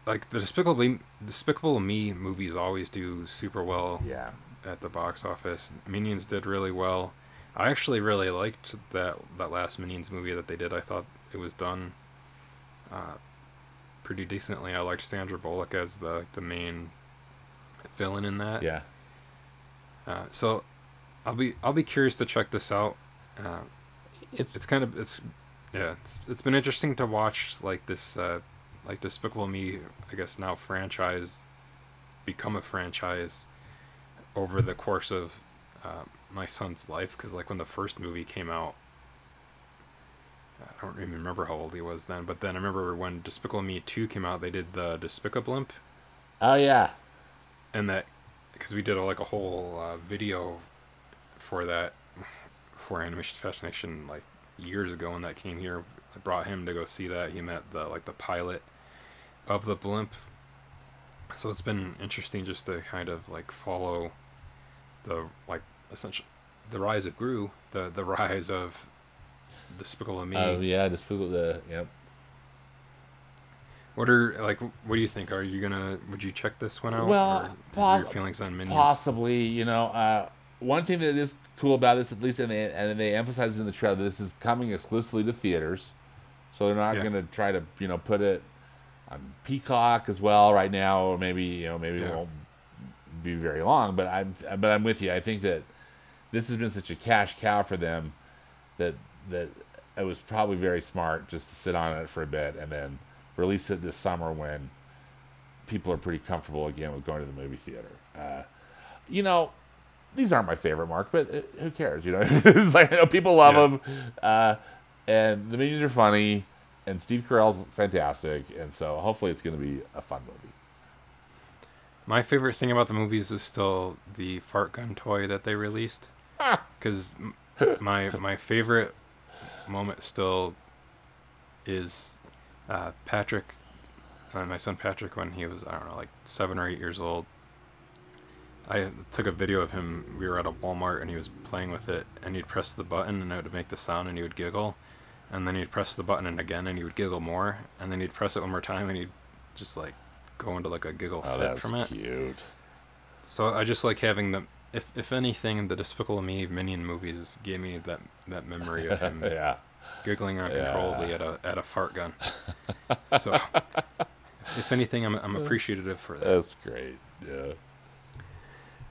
like the Despicable Me, Despicable Me movies always do super well Yeah. at the box office. Minions did really well. I actually really liked that that last Minions movie that they did. I thought it was done uh, pretty decently. I liked Sandra Bullock as the the main villain in that. Yeah. Uh, so I'll be I'll be curious to check this out. Uh, It's it's kind of it's yeah it's, it's been interesting to watch like this uh like despicable me i guess now franchise become a franchise over the course of uh, my son's life because like when the first movie came out i don't even remember how old he was then but then i remember when despicable me 2 came out they did the despicablimp oh yeah. and that because we did a, like a whole uh, video for that for animation fascination like years ago when that came here. I brought him to go see that. He met the like the pilot of the blimp. So it's been interesting just to kind of like follow the like essentially the rise of gru the the rise of despicable me Oh yeah. Despicable. The yep. what are like what do you think are you gonna would you check this one out Well, poss- your feelings on minions Possibly, you know, uh, one thing that is cool about this, at least, and they, and they emphasize in the trailer, this is coming exclusively to theaters, so they're not Yeah. going to try to, you know, put it on Peacock as well right now, or maybe, you know, maybe it won't be very long. But I'm, but I'm with you. I think that this has been such a cash cow for them that that it was probably very smart just to sit on it for a bit and then release it this summer when people are pretty comfortable again with going to the movie theater. Uh, you know, these aren't my favorite, Mark, but uh, who cares? You know, it's like I know people love Yeah. them, uh, and the minions are funny, and Steve Carell's fantastic, and so hopefully it's going to be a fun movie. My favorite thing about the movies is still the fart gun toy that they released. Because my my favorite moment still is uh, Patrick, uh, my son Patrick, when he was I don't know like seven or eight years old. I took a video of him. We were at a Walmart and he was playing with it, and he'd press the button and it would make the sound, and he would giggle, and then he'd press the button and again, and he would giggle more, and then he'd press it one more time, and he'd just like go into like a giggle Oh, fit from it. That's cute. So I just like having them. If if anything, the Despicable Me Minion movies gave me that that memory of him yeah. giggling uncontrollably Yeah. at a at a fart gun. So if anything, I'm I'm appreciative for that. That's great. Yeah.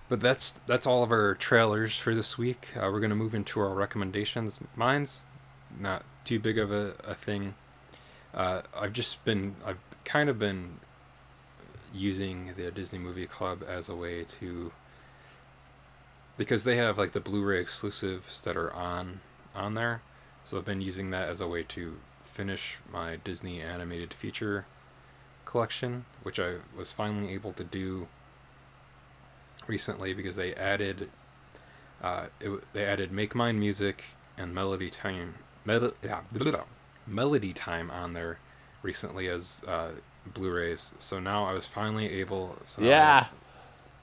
But that's that's all of our trailers for this week. Uh, we're gonna move into our recommendations. Mine's not too big of a, a thing. Uh, I've just been I've kind of been using the Disney Movie Club as a way to because they have like the Blu-ray exclusives that are on on there. So I've been using that as a way to finish my Disney animated feature collection, which I was finally able to do recently because they added uh, it, they added Make Mine Music and Melody Time Mel- yeah, Melody Time on there recently as uh, Blu-rays. So now I was finally able. So Yeah. have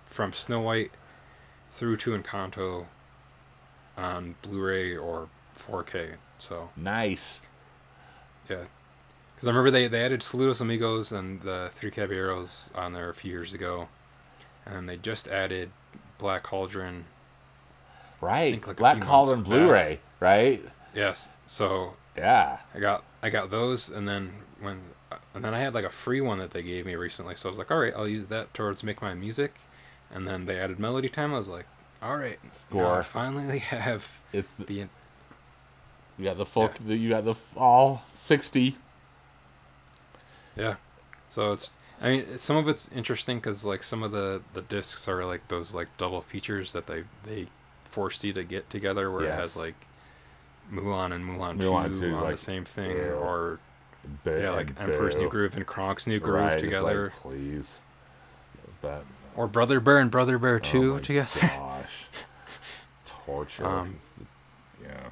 From Snow White through to Encanto on Blu-ray or 4K. So Nice. yeah, because I remember they they added Saludos Amigos and the Three Caballeros on there a few years ago, and then they just added Black Cauldron. Right. think like Black Cauldron. Blu-ray. Right. Yes, so Yeah. I got I got those, and then when and then I had like a free one that they gave me recently, so I was like, all right, I'll use that towards make my music, and then they added Melody Time. I was like, all right, Score. finally have It's the, the you got the full. The, you got the all sixty. Yeah. So it's I mean some of it's interesting because like some of the the discs are like those like double features that they they forced you to get together where it has like Mulan and Mulan, Mulan 2 2 on like, the same thing ew. or Boo yeah like Emperor's New. Groove and Kronk's New Groove Right, together Like, please. But or Brother Bear and Brother Bear oh 2 my together. Gosh. Torture. Um, the- yeah.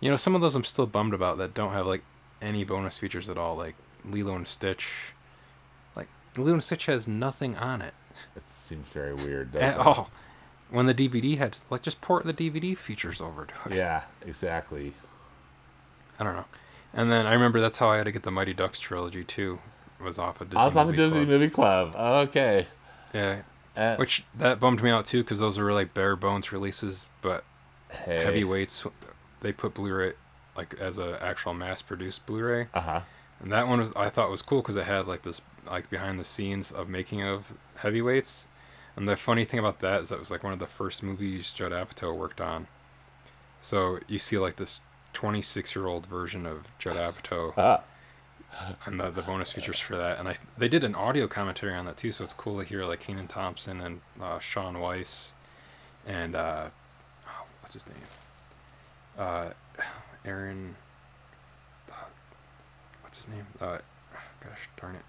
You know some of those I'm still bummed about that don't have like any bonus features at all like Lilo and Stitch. Like Lilo and Stitch has nothing on it. It seems very weird. at Doesn't it? all. When the DVD had like just port the DVD features over to it. Yeah. Exactly. I don't know. And then I remember that's how I had to get the Mighty Ducks trilogy too. Was off of Disney. I was off a Movie Disney Club. Movie Club. Okay. Yeah, Uh, which that bummed me out too because those were like bare bones releases, but hey. heavyweights they put Blu-ray like as a actual mass-produced Blu-ray, Uh huh. and that one was I thought was cool because it had like this like behind the scenes of making of heavyweights. And the funny thing about that is that was like one of the first movies Judd Apatow worked on. So you see like this 26 year old version of Judd Apatow Ah. and the, the bonus features for that. And I they did an audio commentary on that too, so it's cool to hear like Kenan Thompson and uh, Shaun Weiss and uh, oh, what's his name? Uh, Aaron. uh, What's his name? Uh, gosh darn it.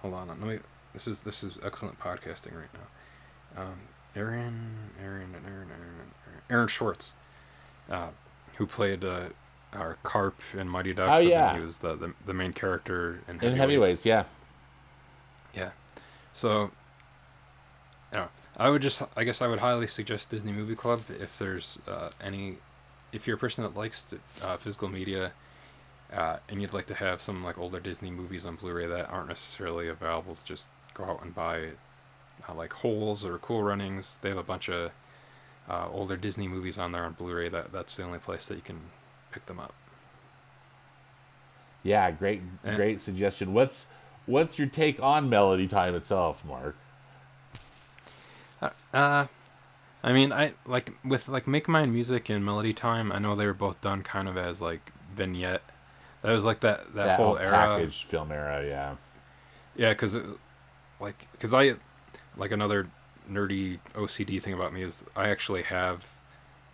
Hold on, let me. This is this is excellent podcasting right now. Um, Aaron, Aaron, Aaron, Aaron, Aaron, Aaron Schwartz, uh, who played our Carp in Mighty Ducks. Oh, yeah. he was the, the the main character in In heavyweights, yeah. yeah. So, you know, I would just, I guess I would highly suggest Disney Movie Club if there's uh, any, if you're a person that likes the, uh, physical media, uh, and you'd like to have some like older Disney movies on Blu-ray that aren't necessarily available to just go out and buy, uh, like Holes or Cool Runnings. They have a bunch of uh, older Disney movies on there on Blu-ray. That that's the only place that you can pick them up. Yeah, great, great suggestion. What's what's your take on Melody Time itself, Mark? Uh, I mean, I like with like Make Mine Music and Melody Time. I know they were both done kind of as like vignette. That was like that that, whole era. package film era, yeah. Yeah, because like because I like another nerdy OCD thing about me is I actually have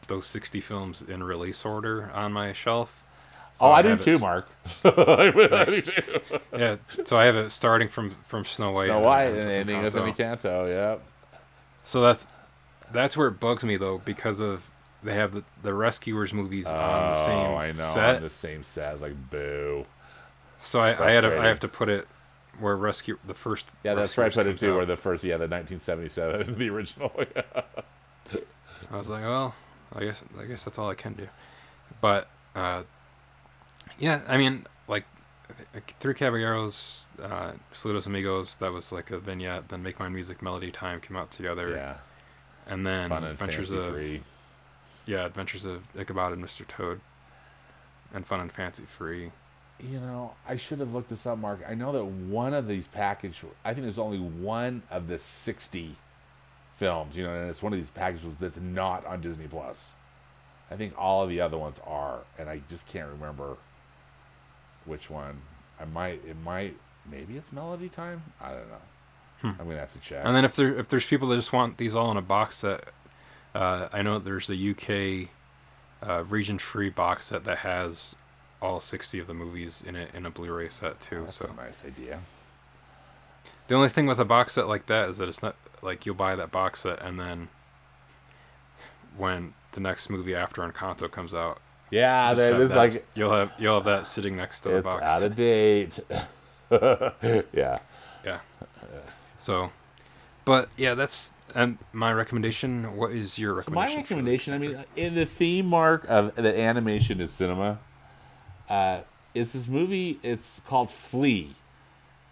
those sixty films in release order on my shelf. So oh, I, do have it too, Mark. I do too. Yeah, so I have it starting from from Snow White. Snow White and with ending with Encanto. Yeah. So that's that's where it bugs me though because of they have the, the Rescuers movies on the oh, same oh, I know, set. on the same set. I like, boo. So I, I had to, I have to put it where rescue the first. Yeah, that's I Rescuers put it too, where the first, yeah, the 1977, the original. I was like, well, I guess I guess that's all I can do. But uh, yeah, I mean, like th- Three Caballeros, uh, Saludos Amigos, that was like a vignette. Then Make My Music, Melody Time came out together, yeah, and then fun and Adventures fancy of free. yeah, Adventures of Ichabod and Mr. Toad, and Fun and Fancy Free. you know, I should have looked this up, Mark. I know that one of these package, I think there's only one of the 60 films, you know, and it's one of these packages that's not on Disney Plus. I think all of the other ones are, and I just can't remember which one. I might, it might, maybe it's Melody Time. I don't know. I'm gonna have to check. And then if there if there's people that just want these all in a box set, uh, I know there's a UK uh, region free box set that has all 60 of the movies in it in a Blu-ray set too. That's so a nice idea. the only thing with a box set like that is that it's not like you'll buy that box set and then when the next movie after Encanto comes out, Yeah, just that that- like you'll have you'll have that sitting next to the it's out of date. yeah. Yeah. So, but yeah, that's and my recommendation. What is your So my recommendation? I mean, in the theme mark of that animation is cinema, uh, is this movie. It's called Flee,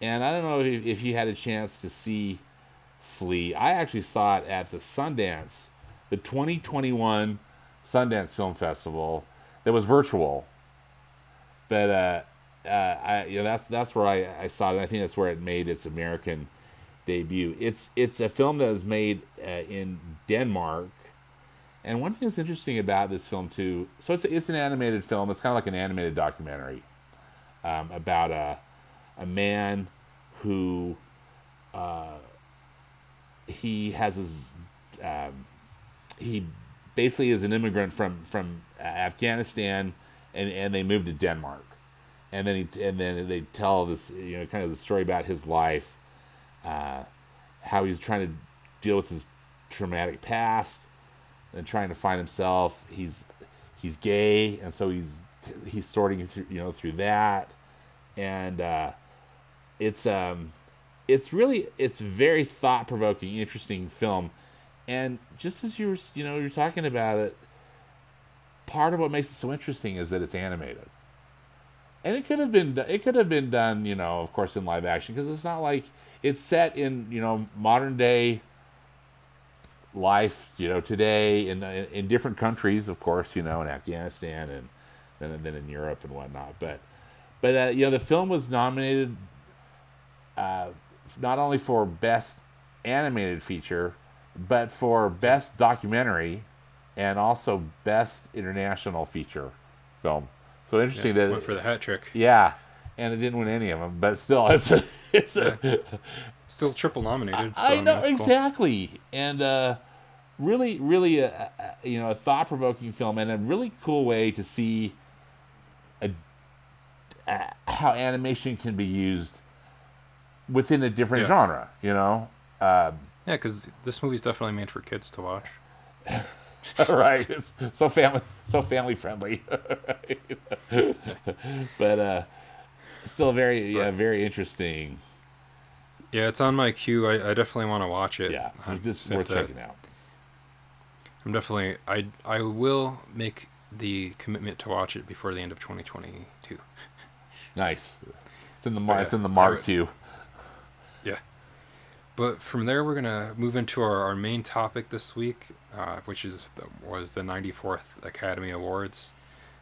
and I don't know if, if you had a chance to see Flee. I actually saw it at the Sundance, the 2021 Sundance Film Festival. That was virtual, but uh, uh, I you know that's that's where I, I saw it. I think that's where it made its American debut. It's it's a film that was made uh, in Denmark, and one thing that's interesting about this film too. So it's it's an animated film. It's kind of like an animated documentary um, about a a man who uh, he has his um, he basically is an immigrant from from Afghanistan, and and they moved to Denmark, and then he and then they tell this you know kind of the story about his life, uh, how he's trying to deal with his traumatic past, and trying to find himself. He's he's gay, and so he's he's sorting through you know through that, and uh, it's um it's really it's very thought provoking, interesting film, and just as you were you know you're talking about it, part of what makes it so interesting is that it's animated, and it could have been it could have been done you know of course in live action because it's not like it's set in you know modern day life you know today in in, different countries of course you know in Afghanistan and then then in Europe and whatnot. But but uh, you know the film was nominated uh, not only for best animated feature but for best documentary and also best international feature film so interesting Yeah, that went for the hat trick. yeah and it didn't win any of them but still it's a, it's a, Still triple nominated. so, I know that's cool. exactly, and uh, really, really, a, a, you know, a thought-provoking film, and a really cool way to see a, a, how animation can be used within a different Yeah. genre. You know, um, Yeah, because this movie's definitely made for kids to watch. right? It's so family, so family friendly, but uh, still very, yeah, very interesting. Yeah, it's on my queue. I, I definitely want to watch it. Yeah, I'm it's just worth checking out. I'm definitely. I I will make the commitment to watch it before the end of 2022. Nice. It's in the mar- Yeah, it's in the mark queue. But from there, we're gonna move into our, our main topic this week, uh, which is the, was the 94th Academy Awards.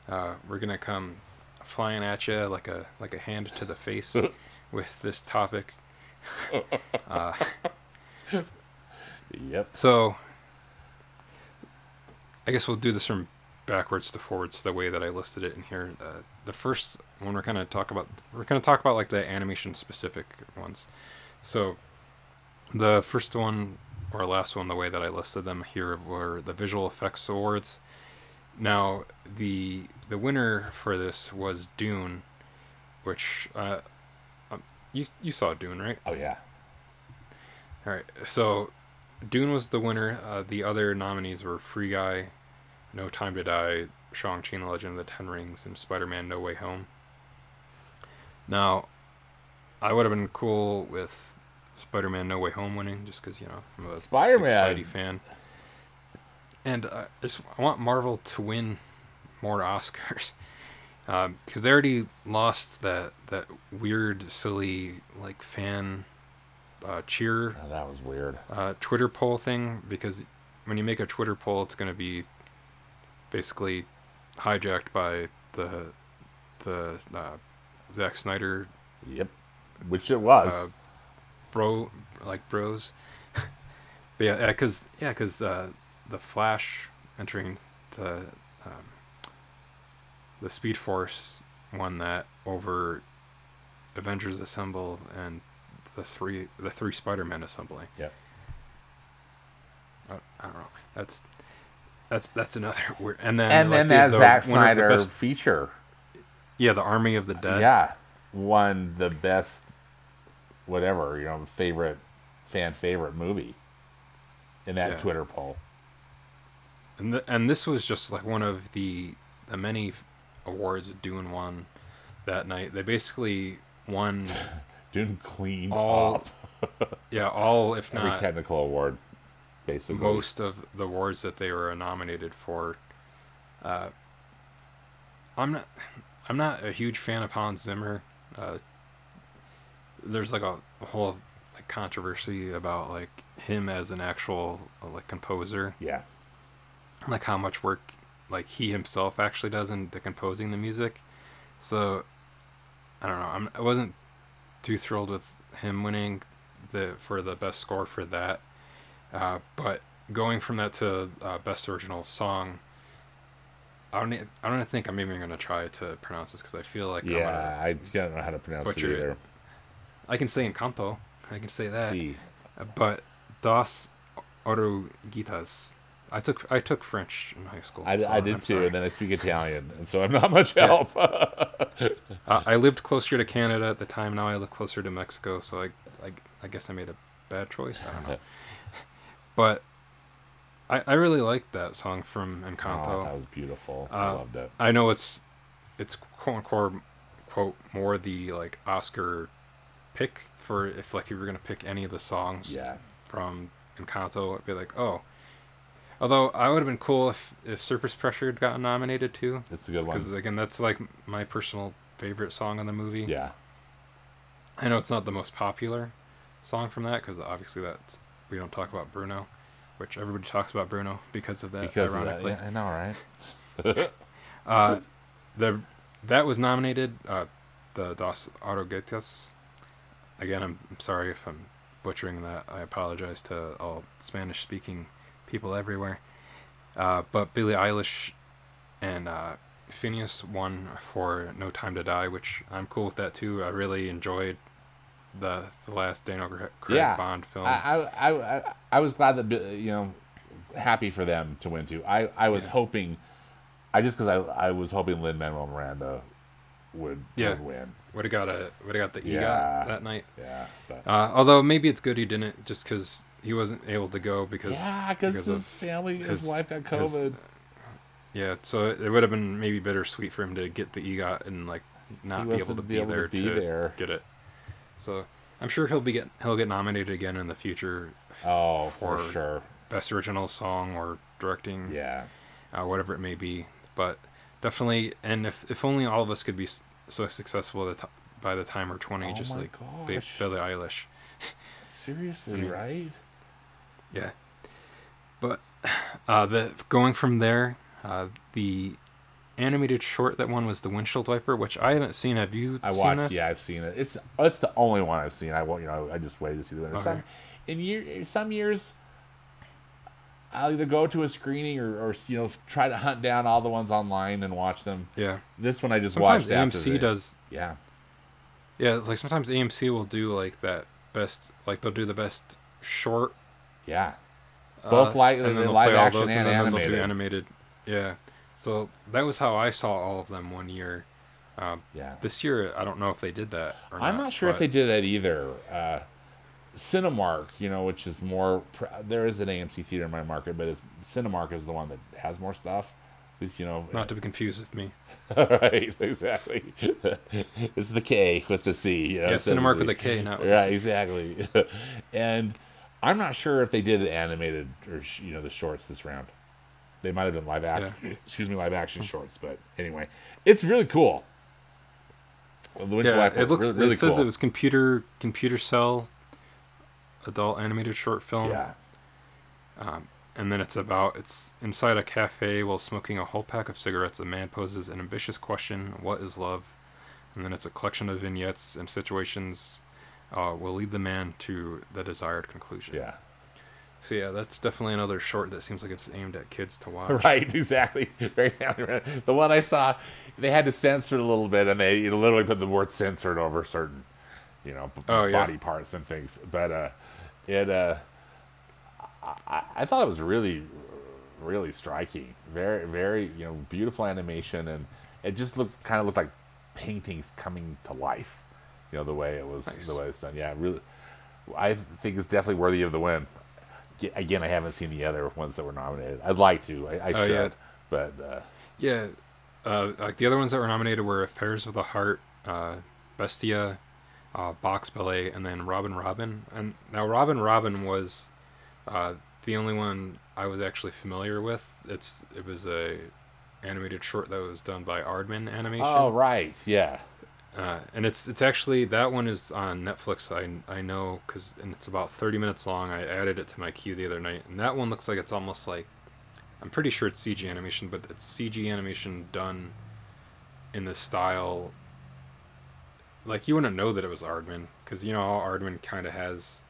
Uh, we're gonna come flying at you like a like a hand to the face with this topic. Uh, Yep. so, I guess we'll do this from backwards to forwards, the way that I listed it in here. Uh, the first one we're gonna talk about, we're gonna talk about like the animation specific ones. So, the first one or last one, the way that I listed them here were the visual effects awards. Now, the the winner for this was Dune, which uh, um, you you saw Dune, right? Oh yeah. All right. So, Dune was the winner. Uh, the other nominees were Free Guy, No Time to Die, Shang-Chi and the Legend of the Ten Rings, and Spider-Man: No Way Home. Now, I would have been cool with Spider-Man: No Way Home winning, just because you know I'm a Spider-Man. Spidey fan. And uh, I just I want Marvel to win more Oscars. Because they already lost that that weird, silly like fan uh, cheer Oh, that was weird. uh, Twitter poll thing because when you make a Twitter poll, it's going to be basically hijacked by the the uh, Zack Snyder Yep. Which it was. Uh, bro like bros. but yeah, because yeah, because uh, the Flash entering the um, the Speed Force won that over Avengers Assemble and the three the three Spider Man assembly. Yeah. I, I don't know. That's that's that's another weird. And then and like, then the- that the- Zack one Snyder best- feature. yeah, the Army of the Dead. Yeah. Won the best whatever, you know, favorite fan favorite movie in that Yeah. Twitter poll. And th- and this was just like one of the the many awards Dune won that night. They basically won Dune clean All- up yeah all if not every technical award, basically. most of the awards that they were nominated for. Uh, I'm not I'm not a huge fan of Hans Zimmer. Uh, there's like a, a whole like controversy about like him as an actual uh, like composer. Yeah. like how much work like he himself actually does in the composing the music. So I don't know. I'm, I wasn't too thrilled with him winning the for the best score for that. Uh, but going from that to uh, best original song, I don't. I don't think I'm even gonna try to pronounce this because I feel like I'm gonna- Yeah, I don't know how to pronounce it butcher it. I can say in Encanto. I can say that. See. But Dos Oruguitas. I took I took French in high school. I, so I did I'm too, sorry. and then I speak Italian, and so I'm not much Yeah. help. Uh, I lived closer to Canada at the time. Now I live closer to Mexico, so I, I, I guess I made a bad choice. I don't know. but I, I really liked that song from oh, Encanto. that was beautiful. I Uh, loved it. I know it's it's quote unquote quote more the like Oscar pick for if like you were gonna pick any of the songs Yeah. from Encanto, it'd be like oh. Although I would have been cool if if Surface Pressure had gotten nominated too, It's a good one. because again that's like my personal favorite song in the movie. Yeah. I know it's not the most popular song from that because obviously that's we don't talk about Bruno, which everybody talks about Bruno because of that. Because of that. ironically, Yeah, I know, right? uh, the that was nominated. Uh, the Dos Autogetas. Again, I'm, I'm sorry if I'm butchering that. I apologize to all Spanish-speaking people everywhere. Uh, but Billie Eilish and uh, Finneas won for No Time to Die, which I'm cool with that too. I really enjoyed the the last Daniel Craig Yeah. Bond film. I, I, I, I- was glad that you know, happy for them to win too. I, I was Yeah. hoping, I just because I, I was hoping Lin Manuel Miranda would Yeah. would win. Would have got a would have got the EGOT Yeah. that night. Yeah, but Uh, although maybe it's good he didn't, just because he wasn't able to go because yeah, because his family, his, his- wife got his- COVID. yeah. So it, it would have been maybe bittersweet for him to get the EGOT and like not be able to be be, able to there be there. get it. So I'm sure he'll be get he'll get nominated again in the future, oh, for, for- sure. best original song or directing, Yeah, uh, whatever it may be. But definitely, and if if only all of us could be so successful at the t- by the time we're 20, Oh just like gosh. Billie Eilish. seriously, I mean, right? Yeah. But uh, the going from there, uh, the animated short that one was the windshield wiper, which I haven't seen. Have you I watched. this? Yeah, I've seen it. It's it's the only one I've seen. I won't. You know, I just waited to see the winner. Okay. Some in year some years, I'll either go to a screening or, or you know try to hunt down all the ones online and watch them. Yeah. This one I just Sometimes watched. AMC the- does. Yeah, Yeah, like sometimes AMC will do like that best, like they'll do the best short. yeah. uh, Both li- and then the live action those, and then they'll do animated. animated. Yeah. So that was how I saw all of them one year. Um, Yeah. this year, I don't know if they did that. Or I'm not sure if they did that either. Uh, Cinemark, you know, which is more. There is an AMC theater in my market, but it's Cinemark is the one that has more stuff. At least you know. Not to be confused with me. right, exactly. it's the K with the C. You know, Yeah, Cinemark the with a Z. K, not with Right, exactly. and I'm not sure if they did it animated or you know the shorts this round. They might have done live action. Yeah. Excuse me, live action shorts. But anyway, it's really cool. The yeah, it looks. really, really it says cool. it was computer computer cell adult animated short film. yeah. Um, and then it's about it's inside a cafe while smoking a whole pack of cigarettes. A man poses an ambitious question: What is love? and then it's a collection of vignettes and situations uh, will lead the man to the desired conclusion. Yeah. So yeah, that's definitely another short that seems like it's aimed at kids to watch. Right, exactly. Very family The one I saw, they had to censor it a little bit, and they literally put the word "censored" over certain, you know, b- Oh, yeah. body parts and things. But uh, it, uh, I, I thought it was really, really striking. Very, very, you know, beautiful animation, and it just looked kind of looked like paintings coming to life. You know, the way it was, Nice. the way it's done. Yeah, really. I think it's definitely worthy of the win. Again, I haven't seen the other ones that were nominated. I'd like to. I, I Oh, should, yeah. but uh, Yeah, uh, like the other ones that were nominated were Affairs of the Art, uh, Bestia, uh, Box Ballet, and then Robin Robin. And now Robin Robin was uh, the only one I was actually familiar with. It's it was a animated short that was done by Aardman Animation. oh right, yeah. Uh, and it's it's actually that one is on Netflix. I I know because and it's about thirty minutes long. I added it to my queue the other night, and that one looks like it's almost like I'm pretty sure it's CG animation, but it's CG animation done in the style. Like you wouldn't know that it was Aardman because you know how Aardman kind of has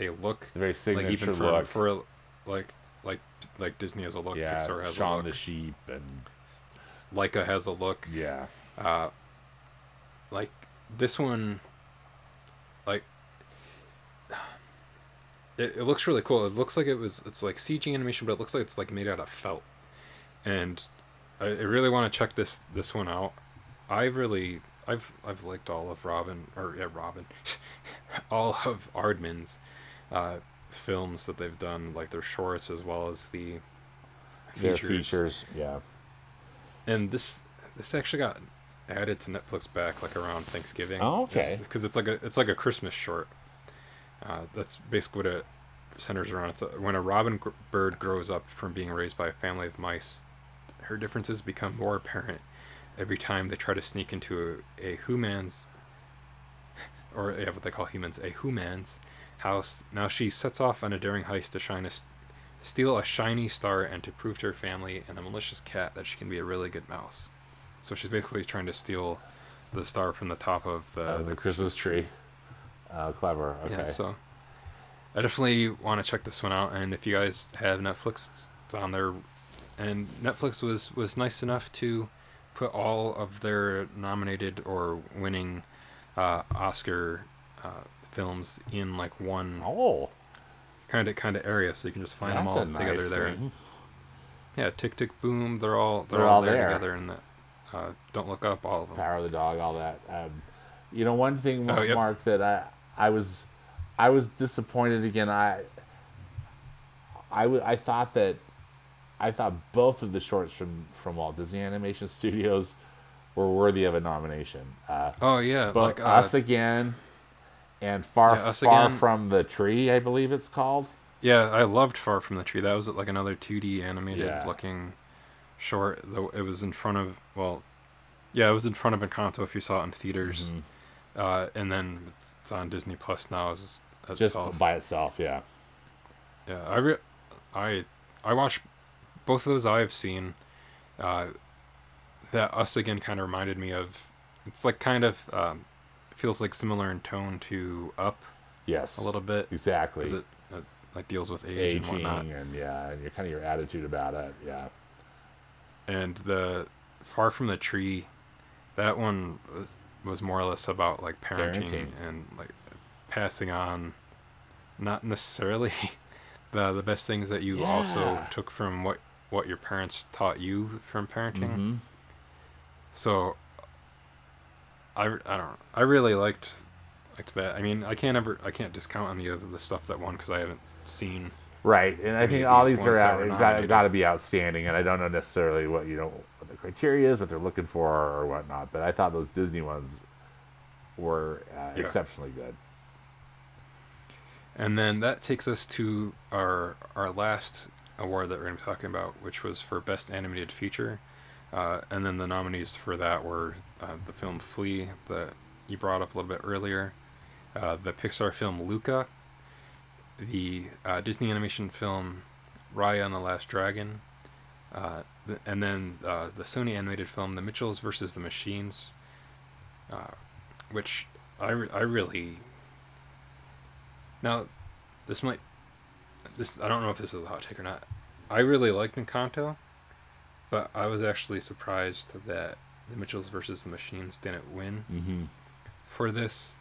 a look, The very like signature even for look. for like like like Disney has a look, yeah, Pixar has Shaun a the look, Sheep and Laika has a look. yeah, uh, like this one like it, it looks really cool. It looks like it was it's like cg animation but it looks like it's like made out of felt. And i, I really want to check this this one out. I really i've i've liked all of robin or yeah robin all of Aardman's uh films that they've done like their shorts as well as the their features. Yeah, and this this actually got added to Netflix back like around Thanksgiving. Oh, okay. Because it's like a it's like a Christmas short. Uh, that's basically what it centers around. It's a, when a robin gr- bird grows up from being raised by a family of mice, her differences become more apparent every time they try to sneak into a, a human's or yeah, what they call humans, a human's house. Now she sets off on a daring heist to shine a, steal a shiny star and to prove to her family and a malicious cat that she can be a really good mouse. So she's basically trying to steal the star from the top of the, uh, the Christmas tree. Uh, clever. Okay. yeah. So I definitely want to check this one out. And if you guys have Netflix, it's on there. And Netflix was was nice enough to put all of their nominated or winning uh, Oscar uh, films in like one oh, kind of kind of area, so you can just find that's them all together nice there. thing. Yeah, Tick Tick Boom, they're all they're, They're all, all there, there. together, and uh, Don't Look Up, all of them. Power of the dog, all that. Um, you know, one thing, Oh, yep. Marc, that I I was I was disappointed again. I I, w- I thought that I thought both of the shorts from from Walt Disney Animation Studios were worthy of a nomination. Uh, Oh yeah, but like uh, Us Again and Far Yeah, Far Again. from the Tree, I believe it's called. Yeah, I loved Far From the Tree. That was like another 2D animated Yeah. looking short. Though it was in front of well, yeah, it was in front of Encanto if you saw it in theaters, Mhm. uh, and then it's, it's on Disney Plus now as as Just itself. by itself, yeah. Yeah, I re- I I watched both of those I've seen. Uh, that Us Again kind of reminded me of. It's like kind of um, feels like similar in tone to Up Yes. a little bit. Exactly. 'cause it uh, like deals with age and Aging whatnot. and yeah, and your kind of your attitude about it, yeah. and the far from the tree that one was, was more or less about like parenting, Parenting. and like passing on not necessarily the the best things that you also took from what what your parents taught you from parenting Mhm. so I, I don't. I really liked liked that. I mean, I can't ever I can't discount any of the stuff that won because I haven't seen. Right, and I think all these are out, got, got to be outstanding, and I don't know necessarily what you know what the criteria is, what they're looking for, or whatnot. But I thought those Disney ones were uh, Yeah. exceptionally good. And then that takes us to our our last award that we're going to be talking about, which was for best animated feature. Uh, and then the nominees for that were uh, the film Flee that you brought up a little bit earlier, uh, the Pixar film Luca, the uh, Disney animation film Raya and the Last Dragon, uh, th- and then uh, the Sony animated film The Mitchells versus the Machines, which I, re- I really. Now, this might. This I don't know if this is a hot take or not. I really liked Encanto, but I was actually surprised that the Mitchells versus the Machines didn't win Mm-hmm. for this.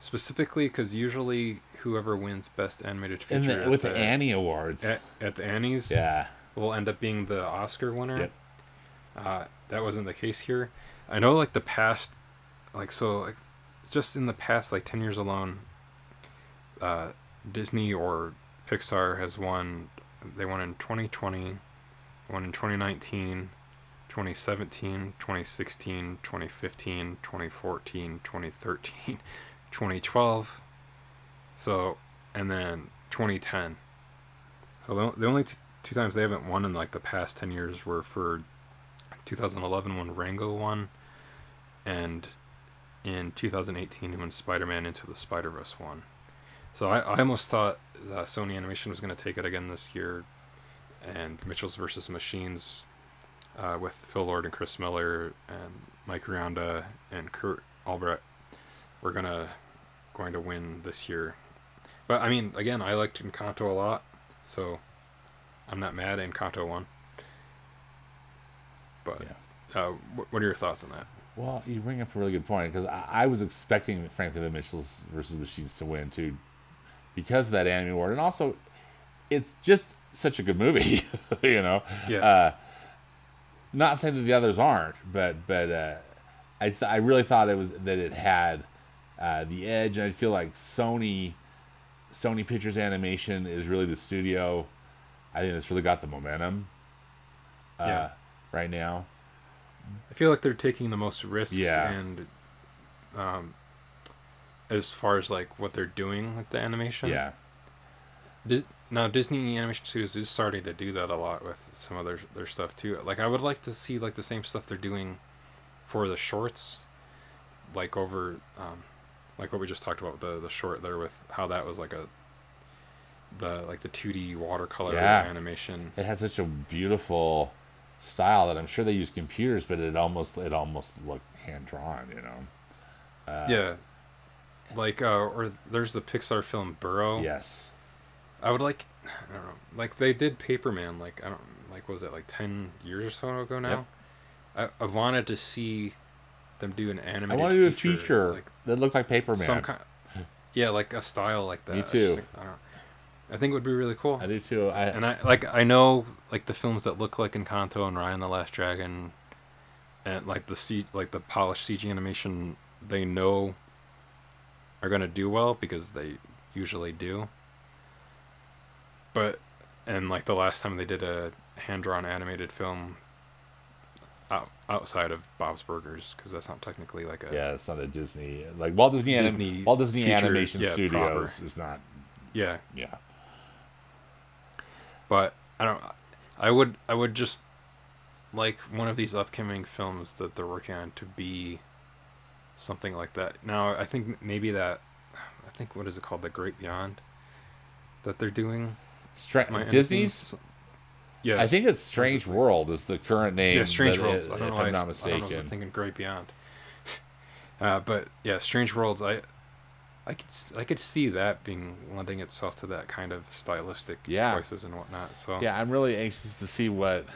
Specifically, because usually whoever wins Best Animated Feature the, with the, the Annie Awards. at, at the Annies, yeah. will end up being the Oscar winner. Yep. Uh, that wasn't the case here. I know, like the past, like so, like just in the past, like ten years alone, uh, Disney or Pixar has won. They won in 2020, won in 2019, 2017, 2016, 2015, 2014, 2013, 2012. So, and then 2010. So the, the only t- two times they haven't won in like the past 10 years were for 2011 when Rango won and in 2018 when Spider-Man Into the Spider-Verse won. So I, I almost thought uh, Sony Animation was going to take it again this year and Mitchell's versus Machines uh, with Phil Lord and Chris Miller and Mike Rianda and Kurt Albrecht were gonna going to win this year. But I mean, again, I liked Encanto a lot, so I'm not mad Encanto won. But Yeah. uh, wh- what are your thoughts on that? Well, you bring up a really good point because I, I was expecting, frankly, the Mitchells versus Machines to win too, because of that Annie Award, and also, it's just such a good movie, you know. Yeah. Uh, not saying that the others aren't, but but uh, I th- I really thought it was that it had uh, the edge, and I feel like Sony Sony Pictures Animation is really the studio. I think that's really got the momentum. Uh, Yeah. Right now. I feel like they're taking the most risks Yeah. and um, as far as like what they're doing with the animation. Yeah. Dis- now Disney Animation Studios is starting to do that a lot with some of their their stuff too. Like I would like to see like the same stuff they're doing for the shorts, like over, um, like what we just talked about the the short there with how that was like a the like the two D watercolor Yeah. animation. it has such a beautiful style that I'm sure they use computers, but it almost it almost looked hand drawn, you know. Uh, yeah, like uh, or there's the Pixar film Burrow. Yes. I would like, I don't know, like they did Paperman, like I don't, like what was it like ten years or so ago now? Yep. I, I wanted to see them do an I want to do a feature like that looked like Paperman. Some kind, yeah, like a style like that. Me I too. think- I, don't. I think it would be really cool. I do too. I, And I like I know like the films that look like Encanto and Ryan the Last Dragon, and like the C like the polished CG animation they know are gonna do well because they usually do. But and like the last time they did a hand drawn animated film out, outside of Bob's Burgers because that's not technically like a yeah, it's not a Disney like Walt Disney, Anim- Disney Walt Disney Animation yeah, Studios proper. is not. yeah Yeah. but I don't. I would. I would just like one of these upcoming films that they're working on to be something like that. Now, I think maybe that. I think what is it called? The Great Beyond. That they're doing. Stra- Am Disney's. Yeah. I think it's Strange World is the current name. Yeah, Strange but Worlds. it- I don't if know I'm not I, I don't know. if I mistaken. thinking Great Beyond. uh, but yeah, Strange Worlds. I. I could I could see that being lending itself to that kind of stylistic Yeah. choices and whatnot. So Yeah, I'm really anxious to see what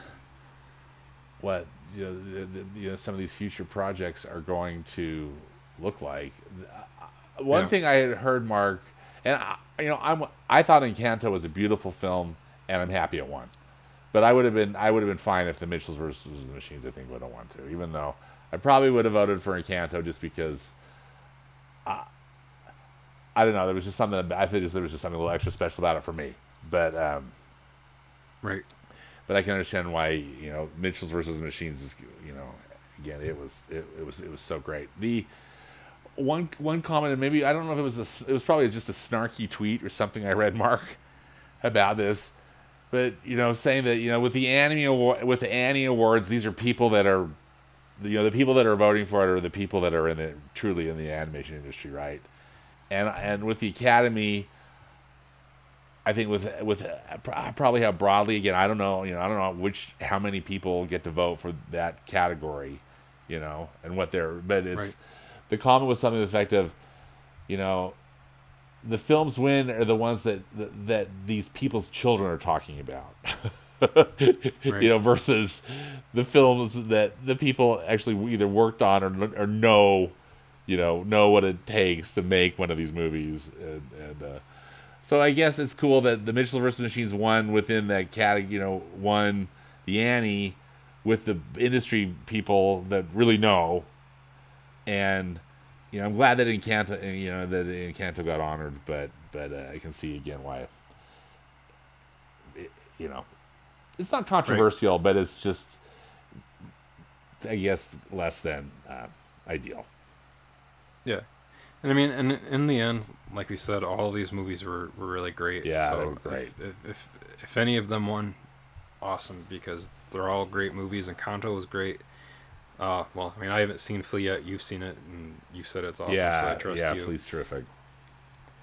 what you know, the, the, you know some of these future projects are going to look like. Uh, One Yeah. thing I had heard, Marc, and I, you know, I'm I thought Encanto was a beautiful film, and I'm happy it won. But I would have been I would have been fine if the Mitchells versus the Machines I think would have won too, even though I probably would have voted for Encanto just because. I, I don't know. There was just something. I think there was just something a little extra special about it for me. But um, right. But I can understand why you know Mitchell's versus Machines is you know again it was it, it was it was so great. The one one comment and maybe I don't know if it was a it was probably just a snarky tweet or something I read Marc about this, but you know saying that you know with the Annie award with the Annie awards these are people that are you know the people that are voting for it are the people that are in the truly in the animation industry right and and with the Academy I think with with I probably how broadly again I don't know you know I don't know which how many people get to vote for that category, you know, and what they're but it's Right. the comment was something to the effect of, you know, the films win are the ones that that, that these people's children are talking about. Right. You know, versus the films that the people actually either worked on or or know, you know, know what it takes to make one of these movies, and, and uh, so I guess it's cool that the Mitchell vs. Machines won within that category. You know, won the Annie with the industry people that really know, and you know, I'm glad that Encanto, you know, that Encanto got honored, but but uh, I can see again why. It, you know, it's not controversial, but it's just, I guess, less than uh, ideal. Yeah. And I mean, and in the end, like we said, all of these movies were, were really great. Yeah, so they were great. If, if, if if any of them won, awesome because they're all great movies. And Encanto was great. Uh, well, I mean, I haven't seen Flee yet. You've seen it, and you said it's awesome. so I yeah, trust yeah, you. Flee's terrific.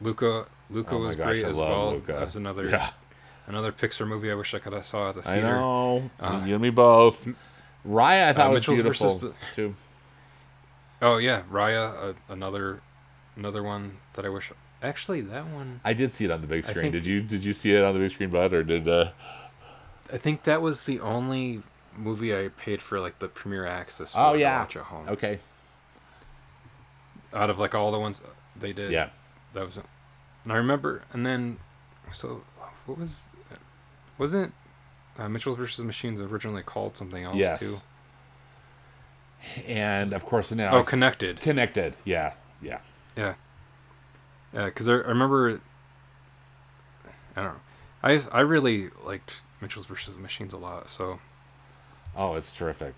Luca, Luca Oh was gosh, great I as well. Luca. Another Yeah, another Pixar movie I wish I could have saw at the I theater. know. Uh, you and me both. Raya, I thought uh, was Mitchell's beautiful versus too. Oh yeah, Raya, uh, another another one that I wish. Actually, that one. I did see it on the big screen. think- Did you? Did you see it on the big screen, Bud, or did? uh I think that was the only movie I paid for like the premiere access for Oh yeah. watch at home. Okay. Out of like all the ones they did. Yeah. That was, and I remember, and then, so what was, wasn't uh, Mitchell versus Machines originally called something else Yes. too? And of course now Oh, Connected. connected. Yeah. Yeah. Yeah. Yeah, because I, I remember. I don't know. I I really liked Mitchell's versus the Machines a lot. So Oh, it's terrific.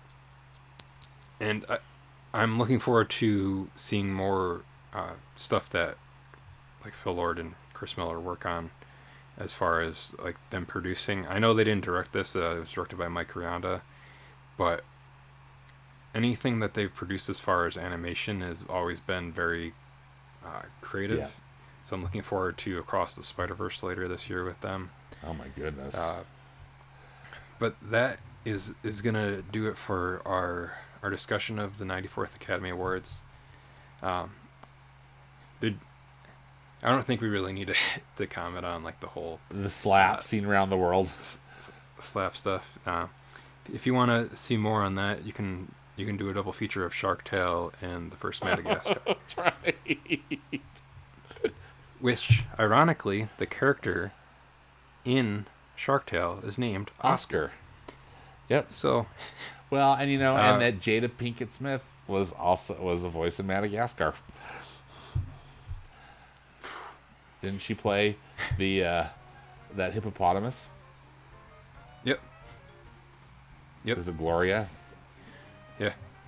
and I, I'm looking forward to seeing more uh, stuff that like Phil Lord and Chris Miller work on, as far as like them producing. I know they didn't direct this; uh, it was directed by Mike Rianda, but anything that they've produced as far as animation has always been very uh, creative. Yeah. So I'm looking forward to Across the Spider Verse later this year with them. Oh my goodness. Uh, but that is is gonna do it for our our discussion of the 94th Academy Awards. Um, did I don't think we really need to to comment on like the whole the slap uh, seen around the world. slap stuff. Uh, if you want to see more on that, you can you can do a double feature of Shark Tale and the first Madagascar, That's right. which ironically the character in Shark Tale is named Oscar. Oscar. Yep. So Well, and you know, Uh, and that Jada Pinkett Smith was also was a voice in Madagascar. Didn't she play the uh, that hippopotamus? yep, Yep. Is it Gloria?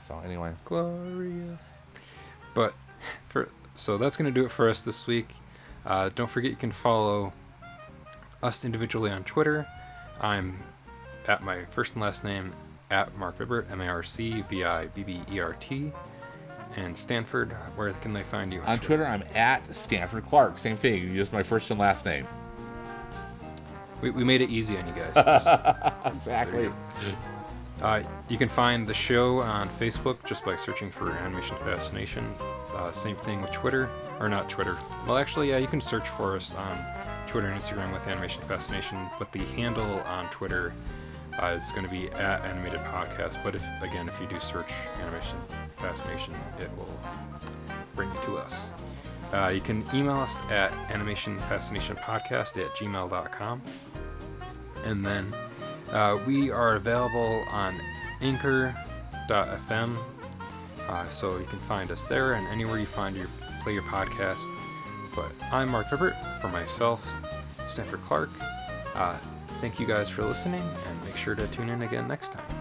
So anyway, Gloria. But for so that's gonna do it for us this week. Uh, don't forget you can follow us individually on Twitter. I'm at my first and last name at Marc Vibbert, M A R C V I B B E R T. And Stanford, where can they find you? on Twitter I'm at Stanford Clark. Same thing, just my first and last name. We, we made it easy on you guys. Exactly. Uh, you can find the show on Facebook just by searching for Animation Fascination. Uh, same thing with Twitter, or not Twitter. Well, actually, yeah, you can search for us on Twitter and Instagram with Animation Fascination, but the handle on Twitter uh, is going to be at Animated Podcast. But if again, if you do search Animation Fascination, it will bring you to us. Uh, you can email us at animationfascinationpodcast at gmail.com. And then uh, we are available on anchor.fm. Uh, so you can find us there and anywhere you find your play your podcast. But I'm Marc Vibbert for myself, Stanford Clark. Uh, thank you guys for listening and make sure to tune in again next time.